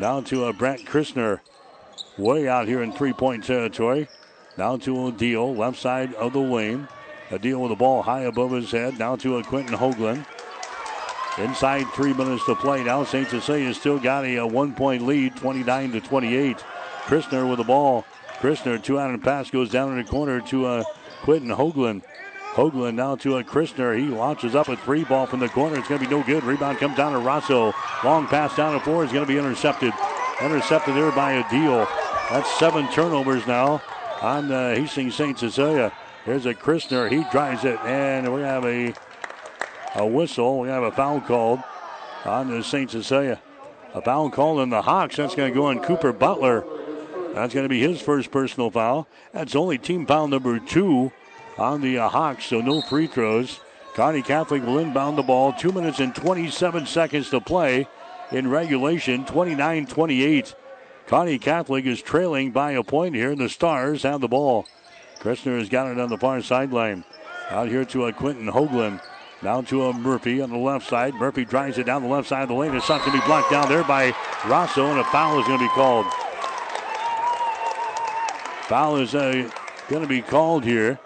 Speaker 3: Down to uh, Brent Christner. Way out here in three point territory. Down to a deal, left side of the lane. Adil with the ball high above his head. Down to a Quentin Hoagland. Inside three minutes to play now. St. Cecilia still got a, a one point lead, 29 to 28. Christner with the ball. Christner, two out and pass, goes down in the corner to uh, Quentin Hoagland. Hoagland now to a Christner. He launches up a three ball from the corner. It's going to be no good. Rebound comes down to Rosso. Long pass down the floor is going to be intercepted. Intercepted there by a deal. That's seven turnovers now on uh, Hastings St. Cecilia. There's a Christner. He drives it, and we have a a whistle. We have a foul called on the St. Cecilia. A foul called on the Hawks. That's going to go on Cooper Butler. That's going to be his first personal foul. That's only team foul number two on the uh, Hawks, so no free throws. Kearney Catholic will inbound the ball. Two minutes and 27 seconds to play in regulation, 29 28. Kearney Catholic is trailing by a point here. and The Stars have the ball. Christner has got it on the far sideline. Out here to a Quentin Hoagland. Down to a Murphy on the left side. Murphy drives it down the left side of the lane. It's not going to be blocked down there by Rosso, and a foul is going to be called. Foul is uh, going to be called here.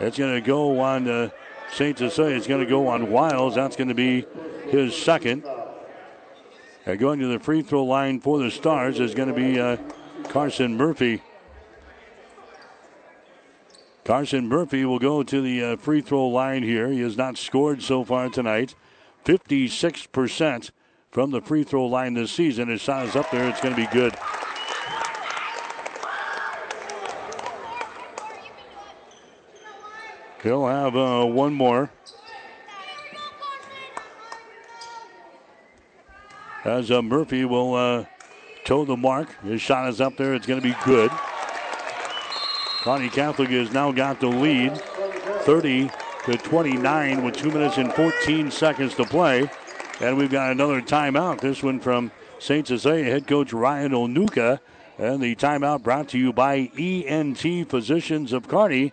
Speaker 3: It's going to go on uh, St. Cecilia. It's going to go on Wiles. That's going to be his second. Uh, going to the free throw line for the Stars is going to be uh, Carson Murphy. Carson Murphy will go to the uh, free throw line here. He has not scored so far tonight. 56% from the free throw line this season. His shot is up there. It's going to be good. He'll have uh, one more. as uh, Murphy will uh, toe the mark. His shot is up there. It's going to be good. Kearney Catholic has now got the lead 30 to 29 with 2 minutes and 14 seconds to play. And we've got another timeout. This one from St. Cecilia head coach Ryan Onuka. And the timeout brought to you by ENT Physicians of Kearney.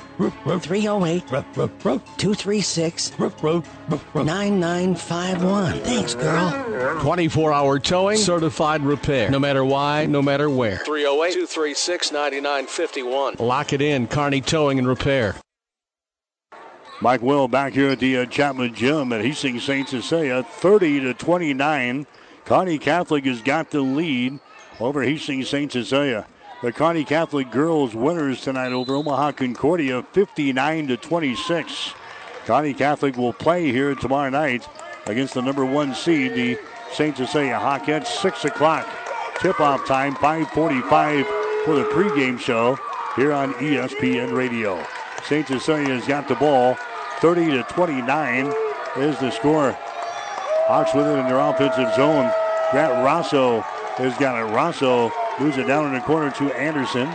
Speaker 23: 308 236 9951. Thanks, girl.
Speaker 24: 24 hour towing, certified repair. No matter why, no matter where.
Speaker 25: 308 236 9951.
Speaker 24: Lock it in, Kearney Towing and Repair.
Speaker 3: Mike Will back here at the uh, Chapman Gym at Hastings St. Cecilia, 30 to 29. Kearney Catholic has got the lead over Hastings St. Cecilia. The Kearney Catholic girls winners tonight over Omaha Concordia, 59 to 26. Kearney Catholic will play here tomorrow night against the number one seed, the St. Cecilia Hawkettes, 6 o'clock. Tip-off time, 545 for the pregame show here on ESPN Radio. St. Cecilia's got the ball. 30 to 29 is the score. Hawks with it in their offensive zone. Grant Rosso has got it. Rosso moves it down in the corner to Anderson.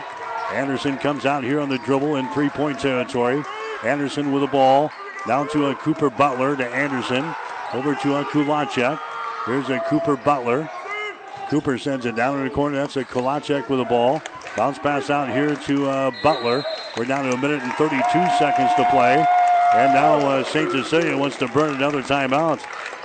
Speaker 3: Anderson comes out here on the dribble in three-point territory. Anderson with the ball. Down to a Cooper Butler to Anderson. Over to a Kulacek. Here's a Cooper Butler. Cooper sends it down in the corner. That's a Kulacek with the ball. Bounce pass out here to uh, Butler. We're down to a minute and 32 seconds to play. And now uh, St. Cecilia wants to burn another timeout.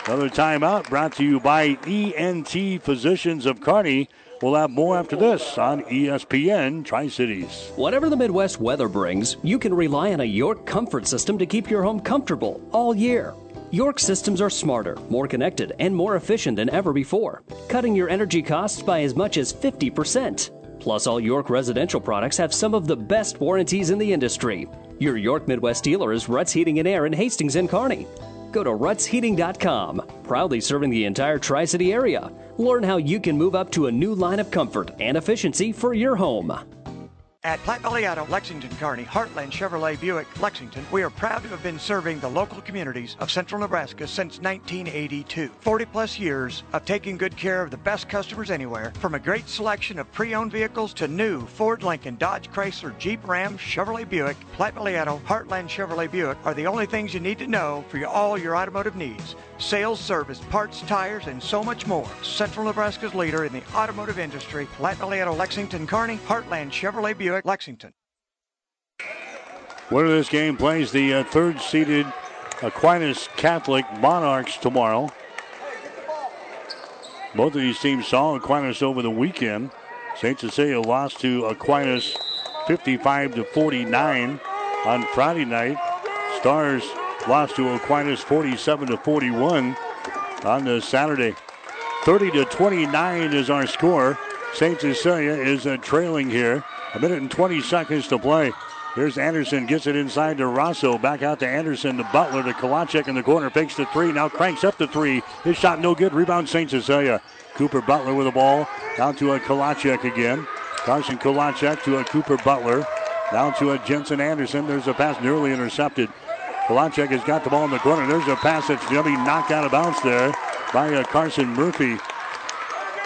Speaker 3: Another timeout brought to you by ENT Physicians of Kearney. We'll have more after this on ESPN Tri Cities.
Speaker 26: Whatever the Midwest weather brings, you can rely on a York comfort system to keep your home comfortable all year. York systems are smarter, more connected, and more efficient than ever before, cutting your energy costs by as much as 50%. Plus, all York residential products have some of the best warranties in the industry. Your York Midwest dealer is Ruts Heating and Air in Hastings and Kearney. Go to rutsheating.com, proudly serving the entire Tri City area. Learn how you can move up to a new line of comfort and efficiency for your home.
Speaker 27: At Platte Valley Auto, Lexington Kearney, Heartland Chevrolet Buick, Lexington, we are proud to have been serving the local communities of central Nebraska since 1982. 40 plus years of taking good care of the best customers anywhere, from a great selection of pre-owned vehicles to new Ford, Lincoln, Dodge, Chrysler, Jeep, Ram, Chevrolet Buick, Platte Valley Auto, Heartland Chevrolet Buick are the only things you need to know for your, all your automotive needs. Sales, service, parts, tires, and so much more. Central Nebraska's leader in the automotive industry, Valley Lexington, Kearney, Heartland Chevrolet Buick. Lexington.
Speaker 3: Winner of this game plays the uh, third seeded Aquinas Catholic Monarchs tomorrow. Both of these teams saw Aquinas over the weekend. St. Cecilia lost to Aquinas 55 to 49 on Friday night. Stars lost to Aquinas 47 to 41 on the Saturday. 30 to 29 is our score. St. Cecilia is uh, trailing here. A minute and 20 seconds to play. Here's Anderson, gets it inside to Rosso. Back out to Anderson, to Butler, to Kolacek in the corner. Fakes the three, now cranks up the three. His shot no good. Rebound St. Cecilia. Cooper Butler with the ball. Down to a Kolacek again. Carson Kolacek to a Cooper Butler. Down to a Jensen Anderson. There's a pass nearly intercepted. Kolacek has got the ball in the corner. There's a pass that's going to be knocked out of bounds there by uh, Carson Murphy.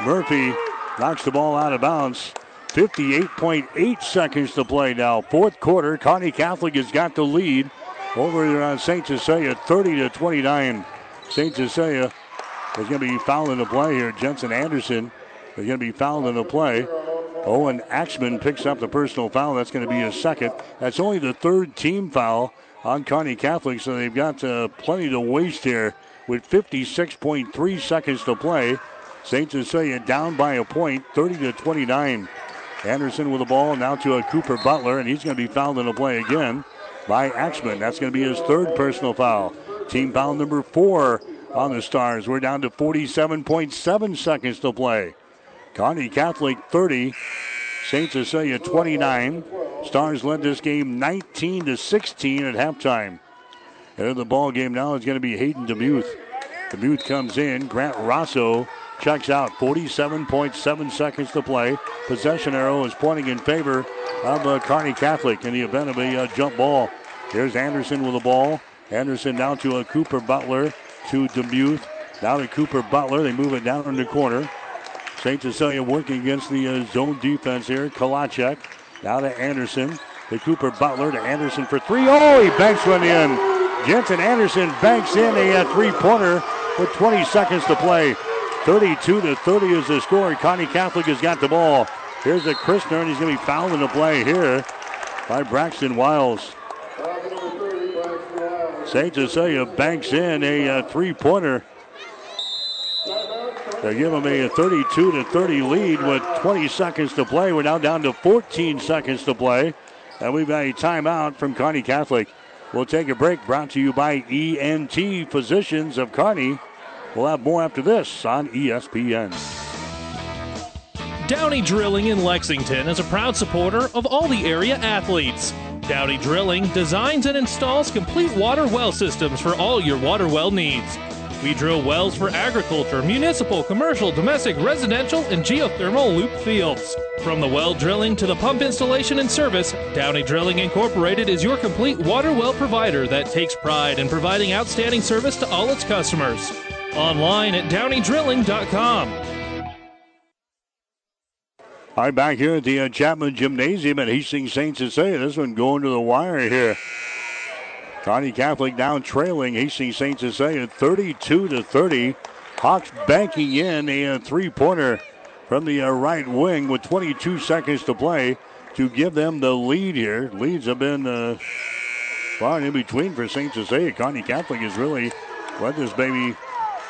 Speaker 3: Murphy knocks the ball out of bounds. 58.8 seconds to play now. Fourth quarter, Kearney Catholic has got the lead over on St. Cecilia, 30 to 29. St. Cecilia is going to be fouled in the play here. Jensen Anderson is going to be fouled in the play. Owen Axman picks up the personal foul. That's going to be his second. That's only the third team foul on Kearney Catholic, so they've got uh, plenty to waste here with 56.3 seconds to play. St. Cecilia down by a point, 30 to 29. Anderson with the ball now to a Cooper Butler, and he's going to be fouled in the play again by Axman. That's going to be his third personal foul. Team foul number four on the Stars. We're down to 47.7 seconds to play. Kearney Catholic 30, St. Cecilia 29. Stars led this game 19 to 16 at halftime. And in the ball game now is going to be Hayden Demuth. Dubuque comes in. Grant Rosso checks out. 47.7 seconds to play. Possession arrow is pointing in favor of uh, Kearney Catholic in the event of a uh, jump ball. Here's Anderson with the ball. Anderson down to a Cooper Butler to Demuth. Now to Cooper Butler. They move it down in the corner. St. Cecilia working against the uh, zone defense here. Kalachek. Now to Anderson. To Cooper Butler to Anderson for three. Oh, he banks one in. Jensen Anderson banks in a three-pointer with 20 seconds to play. 32 to 30 is the score. Kearney Catholic has got the ball. Here's a Christner, and he's going to be fouled in the play here by Braxton Wiles. St. Cecilia banks in a three-pointer. They give them a 32 to 30 lead with 20 seconds to play. We're now down to 14 seconds to play. And we've got a timeout from Kearney Catholic. We'll take a break brought to you by ENT Physicians of Kearney. We'll have more after this on ESPN.
Speaker 21: Downey Drilling in Lexington is a proud supporter of all the area athletes. Downey Drilling designs and installs complete water well systems for all your water well needs. We drill wells for agriculture, municipal, commercial, domestic, residential, and geothermal loop fields. From the well drilling to the pump installation and service, Downey Drilling Incorporated is your complete water well provider that takes pride in providing outstanding service to all its customers. Online at downeydrilling.com.
Speaker 3: All right, back here at the uh, Chapman Gymnasium at Hastings St. Cecilia. This one going to the wire here. Kearney Catholic down trailing Hastings St. Cecilia 32 to 30. Hawks banking in a uh, three-pointer from the uh, right wing with 22 seconds to play to give them the lead here. Leads have been uh, far in between for St. Cecilia. Kearney Catholic has really led this baby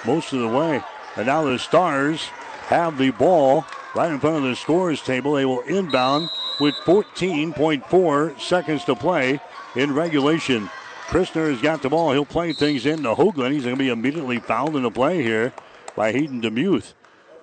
Speaker 3: most of the way. And now the Stars have the ball right in front of the scores table. They will inbound with 14.4 seconds to play in regulation. Christner has got the ball. He'll play things in to Hoagland. He's going to be immediately fouled in the play here by Hayden Demuth.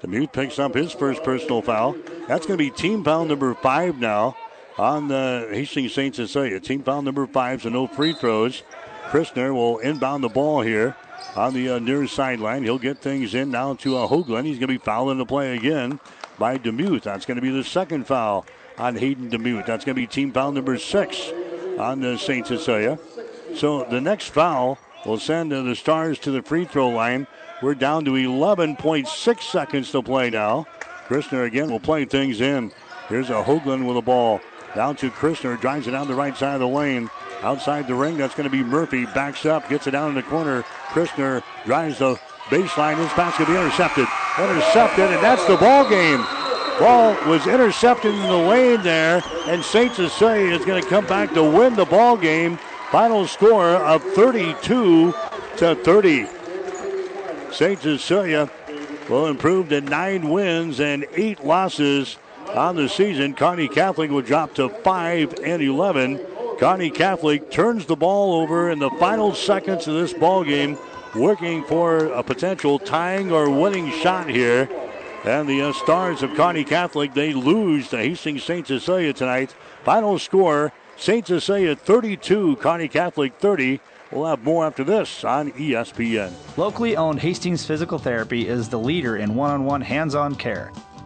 Speaker 3: Demuth picks up his first personal foul. That's going to be team foul number five now on the Hastings St. Cecilia. Team foul number five, so no free throws. Christner will inbound the ball here on the uh, near sideline. He'll get things in now to uh, Hoagland. He's going to be fouled in the play again by Demuth. That's going to be the second foul on Hayden Demuth. That's going to be team foul number six on the St. Cecilia. So the next foul will send the Stars to the free throw line. We're down to 11.6 seconds to play now. Christner again will play things in. Here's a Hoagland with the ball. Down to Christner, drives it down the right side of the lane. Outside the ring, that's going to be Murphy. Backs up, gets it down in the corner. Christner drives the baseline. This pass to be intercepted. Intercepted, and that's the ball game. Ball was intercepted in the lane there, and St. Cecilia is going to come back to win the ball game. Final score of 32 to 30. St. Cecilia will improve to nine wins and eight losses on the season. Kearney Catholic will drop to 5 and 11. Kearney Catholic turns the ball over in the final seconds of this ball game, working for a potential tying or winning shot here. And the uh, Stars of Kearney Catholic, they lose to Hastings St. Cecilia tonight. Final score, St. Cecilia 32, Kearney Catholic 30. We'll have more after this on ESPN.
Speaker 28: Locally owned Hastings Physical Therapy is the leader in one on one hands on care.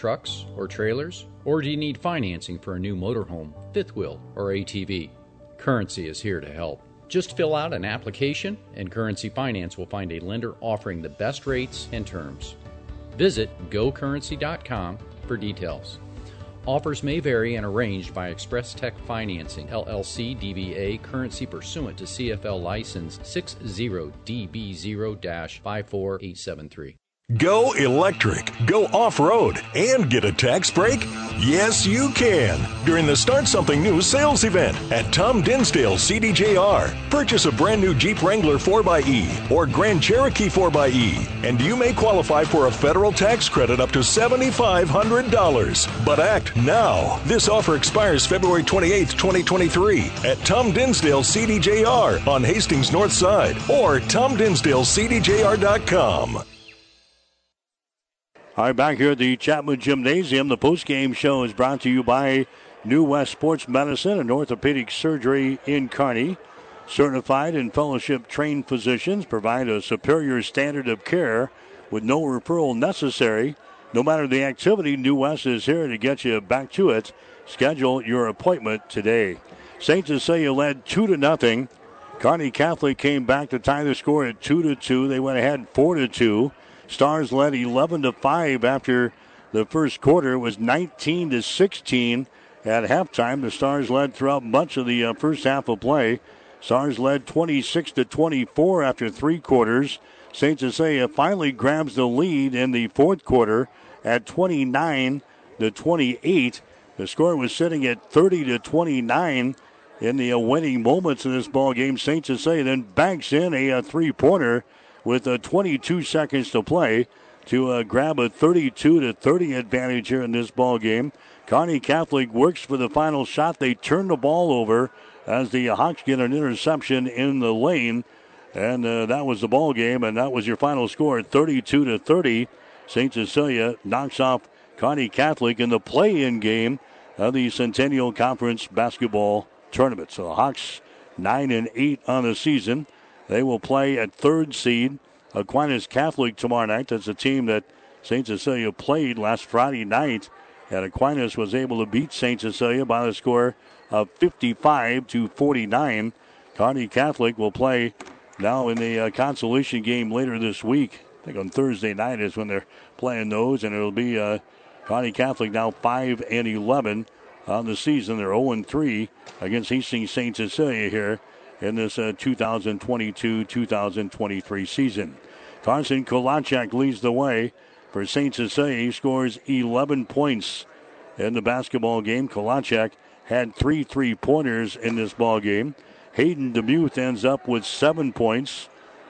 Speaker 29: trucks, or trailers? Or do you need financing for a new motorhome, fifth wheel, or ATV? Currency is here to help. Just fill out an application, and Currency Finance will find a lender offering the best rates and terms. Visit gocurrency.com for details. Offers may vary and arranged by Express Tech Financing, LLC DBA, currency pursuant to CFL license 60DB0 54873.
Speaker 30: Go electric, go off road, and get a tax break? Yes, you can during the Start Something New sales event at Tom Dinsdale CDJR. Purchase a brand new Jeep Wrangler 4xE or Grand Cherokee 4xE, and you may qualify for a federal tax credit up to $7,500. But act now. This offer expires February 28, 2023 at Tom Dinsdale CDJR on Hastings North Side or TomDinsdaleCDJR.com.
Speaker 3: All right, back here at the Chapman Gymnasium, the post-game show is brought to you by New West Sports Medicine and Orthopedic Surgery in Kearney. Certified and fellowship trained physicians provide a superior standard of care with no referral necessary. No matter the activity, New West is here to get you back to it. Schedule your appointment today. St. Cecilia led two to nothing. Kearney Catholic came back to tie the score at two to two. They went ahead four to two. Stars led 11 to 5 after the first quarter. It was 19 to 16 at halftime. The Stars led throughout much of the uh, first half of play. Stars led 26 to 24 after three quarters. St. Cecilia finally grabs the lead in the fourth quarter at 29 to 28. The score was sitting at 30 to 29 in the uh, winning moments of this ball game. St. Cecilia then banks in a, a uh, three-pointer with uh, 22 seconds to play to uh, grab a 32 to 30 advantage here in this ball game. Kearney Catholic works for the final shot. They turn the ball over as the Hawks get an interception in the lane, and uh, that was the ball game. And that was your final score, 32 to 30. Saint Cecilia knocks off Kearney Catholic in the play-in game of the Centennial Conference basketball tournament. So the Hawks nine and eight on the season. They will play at third seed Aquinas Catholic tomorrow night. That's a team that St. Cecilia played last Friday night. And Aquinas was able to beat St. Cecilia by the score of 55 to 49. Kearney Catholic will play now in the uh, consolation game later this week. I think on Thursday night is when they're playing those, and it'll be uh, Kearney Catholic now 5 and 11 on the season. They're 0 3 against Hastings St. Cecilia here in this 2022 uh, 2023 season. Carson Kolachak leads the way for St. Cecilia. He scores 11 points in the basketball game. Kolachak had three three pointers in this ball game. Hayden Demuth ends up with seven points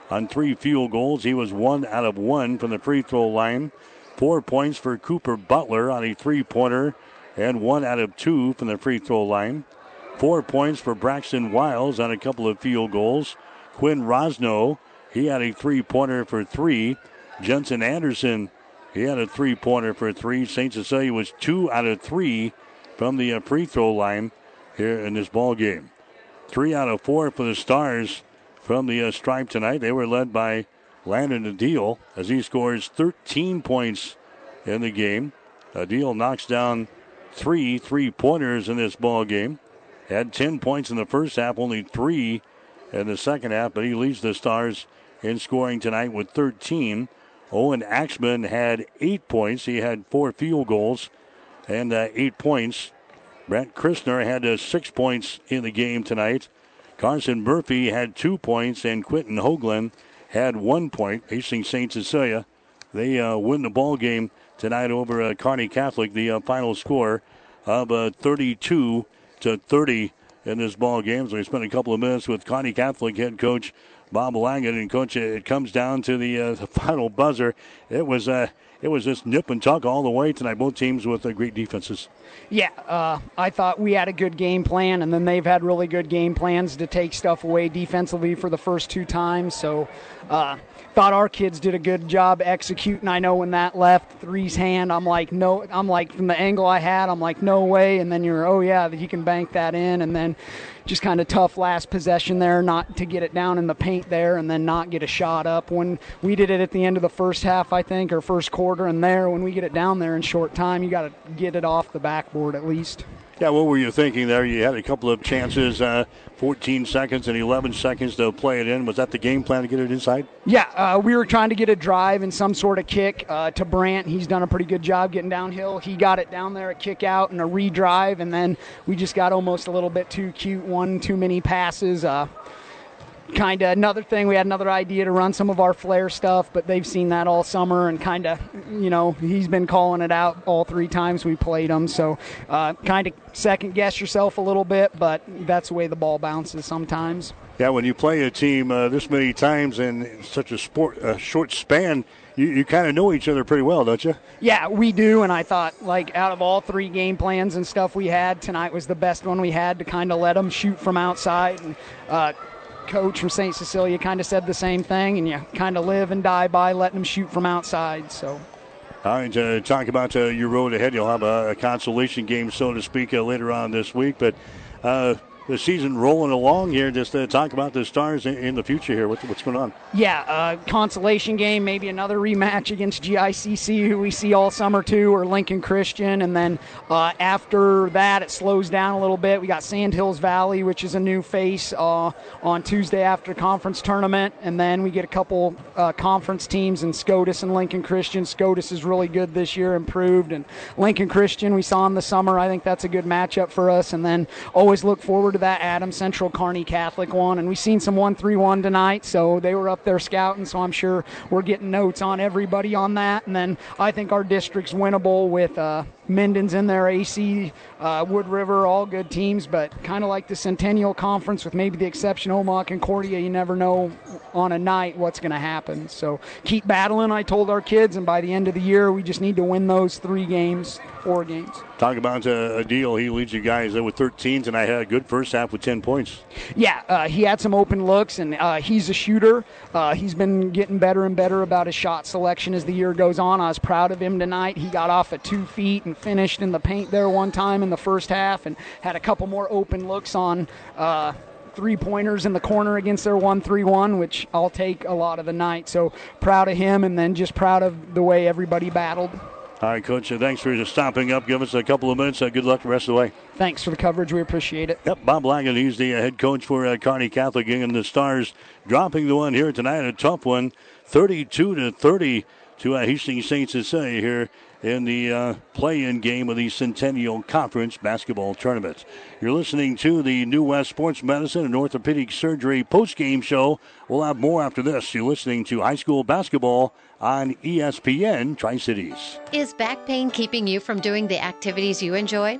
Speaker 3: on three field goals. He was one out of one from the free throw line. Four points for Cooper Butler on a three pointer and one out of two from the free throw line. Four points for Braxton Wiles on a couple of field goals. Quinn Rosno, he had a three pointer for three. Jensen Anderson, he had a three pointer for three. St. Cecilia was two out of three from the uh, free throw line here in this ball game. Three out of four for the Stars from the uh, stripe tonight. They were led by Landon Adil as he scores 13 points in the game. Adil knocks down three three pointers in this ball game. Had 10 points in the first half, only three in the second half, but he leads the Stars in scoring tonight with 13. Owen Axman had eight points. He had four field goals and uh, eight points. Brent Christner had uh, six points in the game tonight. Carson Murphy had two points, and Quentin Hoagland had one point. Hastings St. Cecilia, they uh, win the ball game tonight over uh, Kearney Catholic. The uh, final score of uh, 32 to 30 in this ball game. So we spent a couple of minutes with Kearney Catholic head coach Bob Langen, and coach, it comes down to the, uh, the final buzzer. It was uh, it was just nip and tuck all the way tonight. Both teams with uh, great defenses.
Speaker 31: Yeah, uh, I thought we had a good game plan, and then they've had really good game plans to take stuff away defensively for the first two times. So uh, thought our kids did a good job executing. I know when that left three's hand, I'm like, no, I'm like from the angle I had, I'm like, no way. And then you're, oh yeah, he can bank that in, and then just kind of tough last possession there, not to get it down in the paint there, and then not get a shot up. When we did it at the end of the first half, I think, or first quarter, and there, when we get it down there in short time, you got to get it off the backboard at least.
Speaker 3: Yeah, what were you thinking there? You had a couple of chances, uh, 14 seconds and 11 seconds to play it in. Was that the game plan to get it inside?
Speaker 31: Yeah, uh, we were trying to get a drive and some sort of kick uh, to Brant. He's done a pretty good job getting downhill. He got it down there, a kick out and a redrive, and then we just got almost a little bit too cute. One too many passes. Uh,
Speaker 4: kind of another thing. We had another idea to run some of our flare stuff, but they've seen that all summer and kind of, you know, he's been calling it out all three times we played him. So uh, kind of second guess yourself a little bit, but that's the way the ball bounces sometimes.
Speaker 3: Yeah, when you play a team uh, this many times in such a sport a short span, you, you kind of know each other pretty well, don't you?
Speaker 4: Yeah, we do. And I thought, like, out of all three game plans and stuff we had, tonight was the best one we had to kind of let them shoot from outside. And uh, coach from St. Cecilia kind of said the same thing, and you kind of live and die by letting them shoot from outside. So.
Speaker 3: All right, uh, talk about uh, your road ahead. You'll have a, a consolation game, so to speak, uh, later on this week. But uh, the season rolling along here. Just uh, talk about the Stars in, in the future here. What's, what's going on?
Speaker 4: Yeah, uh, consolation game, maybe another rematch against GICC, who we see all summer too, or Lincoln Christian. And then uh, after that, it slows down a little bit. We got Sandhills Valley, which is a new face uh, on Tuesday after conference tournament. And then we get a couple uh, conference teams in SCOTUS and Lincoln Christian. SCOTUS is really good this year, improved. And Lincoln Christian, we saw in the summer. I think that's a good matchup for us. And then always look forward to that Adam Central Kearney Catholic one. And we've seen some 1 3 1 tonight, so they were up there scouting, so I'm sure we're getting notes on everybody on that. And then I think our district's winnable with uh, Minden's in there, AC, uh, Wood River, all good teams, but kind of like the Centennial Conference, with maybe the exception Omaha Concordia, you never know on a night what's going to happen. So keep battling, I told our kids, and by the end of the year, we just need to win those three games, four games.
Speaker 3: Talk about uh, Adil. He leads you guys with 13s, and I had a good first half with 10 points.
Speaker 4: Yeah, uh, he had some open looks, and uh, he's a shooter. Uh, he's been getting better and better about his shot selection as the year goes on. I was proud of him tonight. He got off at two feet and finished in the paint there one time in the first half and had a couple more open looks on uh, three pointers in the corner against their 1 3 1, which I'll take a lot of the night. So proud of him and then just proud of the way everybody battled.
Speaker 3: All right, Coach. Uh, thanks for just stopping up. Give us a couple of minutes. Uh, good luck the rest of the way.
Speaker 4: Thanks for the coverage. We appreciate it.
Speaker 3: Yep, Bob Laggett. He's the uh, head coach for uh, Kearney Catholic, and the Stars dropping the one here tonight. A tough one, 32 to 30 to uh, Hastings St. Cecilia here in the uh, play-in game of the Centennial Conference basketball tournament. You're listening to the New West Sports Medicine and Orthopedic Surgery post-game show. We'll have more after this. You're listening to high school basketball on ESPN Tri Cities.
Speaker 10: Is back pain keeping you from doing the activities you enjoy?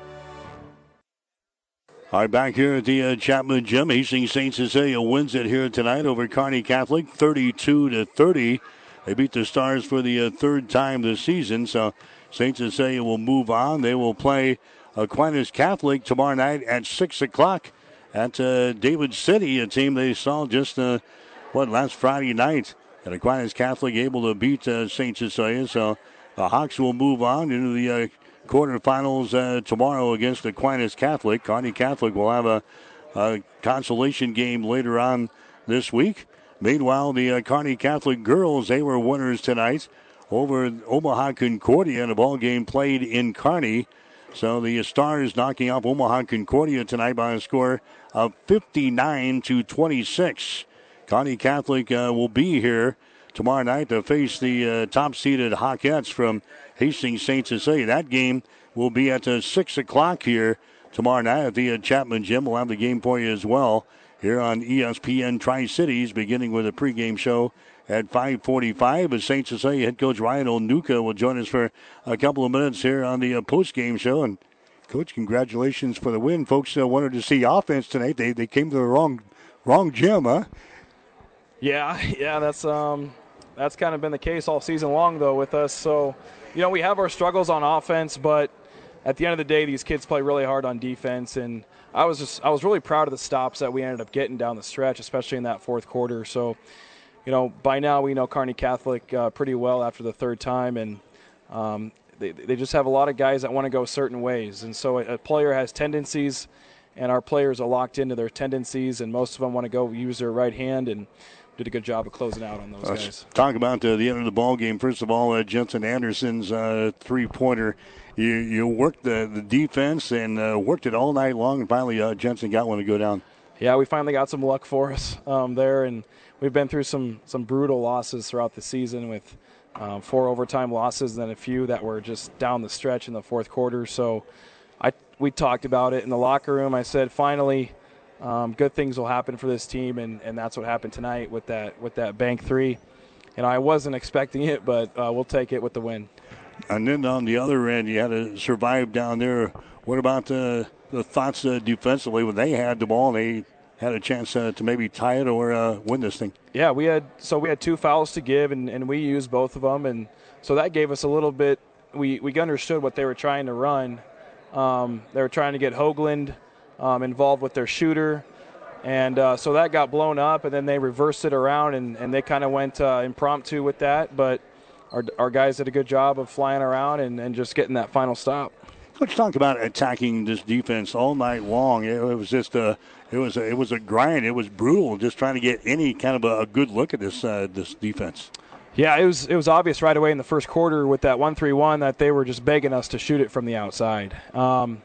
Speaker 3: All right, back here at the uh, Chapman Gym, Hastings St. Cecilia wins it here tonight over Kearney Catholic, 32 to 30. They beat the Stars for the uh, third time this season, so St. Cecilia will move on. They will play Aquinas Catholic tomorrow night at 6 o'clock at uh, David City, a team they saw just, uh, what, last Friday night. And Aquinas Catholic able to beat uh, St. Cecilia, so the Hawks will move on into the uh, quarterfinals uh, tomorrow against Aquinas Catholic. Kearney Catholic will have a, a, consolation game later on this week. Meanwhile, the uh, Kearney Catholic girls, they were winners tonight over Omaha Concordia in a ball game played in Kearney. So the Stars knocking off Omaha Concordia tonight by a score of 59 to 26. Kearney Catholic uh, will be here tomorrow night to face the uh, top-seeded Hawkettes from Hastings St. Cecilia. That game will be at uh, 6 o'clock here tomorrow night at the uh, Chapman Gym. We'll have the game for you as well here on ESPN Tri-Cities, beginning with a pregame show at 5:45. As St. Cecilia head coach Ryan Onuka will join us for a couple of minutes here on the uh, post-game show. And coach, congratulations for the win. Folks uh, wanted to see offense tonight. They they came to the wrong wrong gym, huh?
Speaker 32: Yeah, yeah, that's um that's kind of been the case all season long though with us. So, you know, we have our struggles on offense, but at the end of the day, these kids play really hard on defense, and I was just I was really proud of the stops that we ended up getting down the stretch, especially in that fourth quarter. So, you know, by now we know Kearney Catholic uh, pretty well after the third time, and um, they they just have a lot of guys that want to go certain ways, and so a, a player has tendencies, and our players are locked into their tendencies, and most of them want to go use their right hand and did a good job of closing out on those
Speaker 3: Let's
Speaker 32: guys.
Speaker 3: talk about uh, the end of the ball game. First of all, uh, Jensen Anderson's uh, three pointer. You you worked the, the defense and uh, worked it all night long, and finally uh, Jensen got one to go down.
Speaker 32: Yeah, we finally got some luck for us um, there, and we've been through some some brutal losses throughout the season with um, four overtime losses, and then a few that were just down the stretch in the fourth quarter. So, I we talked about it in the locker room. I said finally. Um, good things will happen for this team, and, and that's what happened tonight with that with that bank three. And I wasn't expecting it, but uh, we'll take it with the win.
Speaker 3: And then on the other end, you had to survive down there. What about the the thoughts uh, defensively when they had the ball? And they had a chance uh, to maybe tie it or uh, win this thing.
Speaker 32: Yeah, we had so we had two fouls to give, and, and we used both of them, and so that gave us a little bit. We we understood what they were trying to run. Um, they were trying to get Hoagland um, involved with their shooter. And uh, so that got blown up, and then they reversed it around, and, and they kind of went uh, impromptu with that. But our, our guys did a good job of flying around and, and just getting that final stop.
Speaker 3: Let's talk about attacking this defense all night long. It, it was just a, it was a, it was a grind. It was brutal, just trying to get any kind of a, a good look at this uh, this defense.
Speaker 32: Yeah, it was it was obvious right away in the first quarter with that one three one that they were just begging us to shoot it from the outside. Um,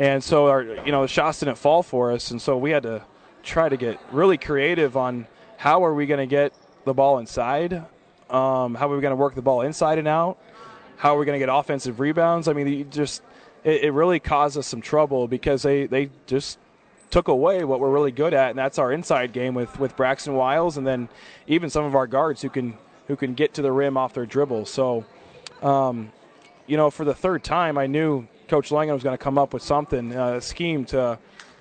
Speaker 32: and so our you know the shots didn't fall for us, and so we had to try to get really creative on how are we going to get the ball inside, um, how are we going to work the ball inside and out, how are we going to get offensive rebounds. I mean, you just it, it really caused us some trouble because they they just took away what we're really good at, and that's our inside game with with Braxton Wiles, and then even some of our guards who can who can get to the rim off their dribble. So, um, you know, for the third time, I knew Coach Langham was going to come up with something, uh, a scheme to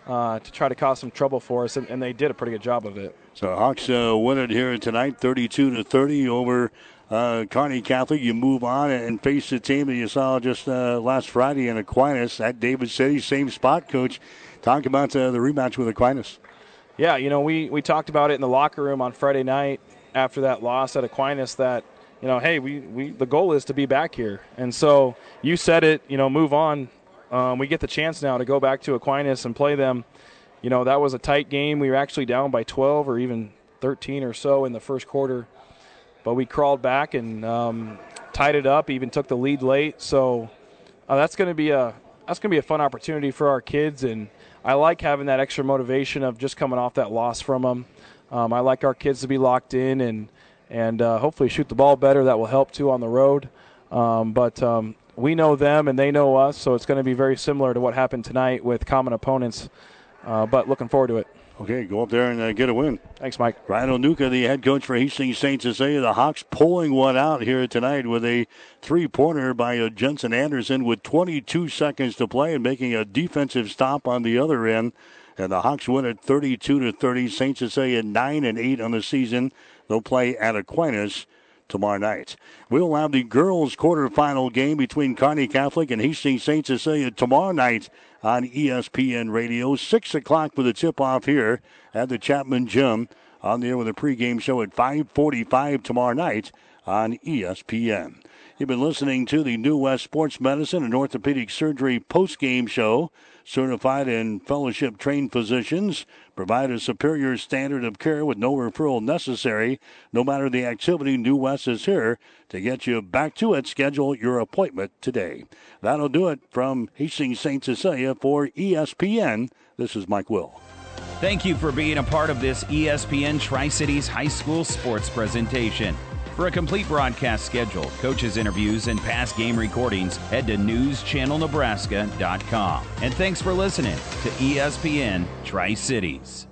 Speaker 32: uh, to try to cause some trouble for us, and, and, they did a pretty good job of it.
Speaker 3: So Hawks uh, win it here tonight, 32 to 30 over uh, Kearney Catholic. You move on and face the team that you saw just uh, last Friday in Aquinas at David City, same spot. Coach, talk about uh, the rematch with Aquinas.
Speaker 32: Yeah, you know, we, we talked about it in the locker room on Friday night after that loss at Aquinas that – you know, hey, we, we the goal is to be back here. And so you said it, you know, move on. Um, we get the chance now to go back to Aquinas and play them. You know, that was a tight game. We were actually down by 12 or even 13 or so in the first quarter, but we crawled back and um, tied it up. Even took the lead late. So uh, that's going to be a that's going to be a fun opportunity for our kids. And I like having that extra motivation of just coming off that loss from them. Um, I like our kids to be locked in and and uh, hopefully shoot the ball better. That will help too on the road. Um, but um, we know them and they know us, so it's going to be very similar to what happened tonight with common opponents. Uh, but looking forward to it.
Speaker 3: Okay, go up there and uh, get a win.
Speaker 32: Thanks, Mike.
Speaker 3: Ryan Onuka, the head coach for Hastings St. Cecilia. The Hawks pulling one out here tonight with a three-pointer by uh, Jensen Anderson with 22 seconds to play and making a defensive stop on the other end. And the Hawks win at 32 to 30. St. Cecilia nine and eight on the season. They'll play at Aquinas tomorrow night. We'll have the girls' quarterfinal game between Kearney Catholic and Hastings St. Cecilia tomorrow night on ESPN Radio. 6 o'clock for the tip-off here at the Chapman Gym. On there with a pregame show at 545 tomorrow night on ESPN. You've been listening to the New West Sports Medicine and Orthopedic Surgery post-game show certified and fellowship trained physicians provide a superior standard of care with no referral necessary. No matter the activity, New West is here to get you back to it. Schedule your appointment today. That'll do it from Hastings St. Cecilia for ESPN. This is Mike Will.
Speaker 33: Thank you for being a part of this ESPN Tri Cities High School sports presentation. For a complete broadcast schedule, coaches' interviews, and past game recordings, head to newschannelnebraska.com. And thanks for listening to ESPN Tri Cities.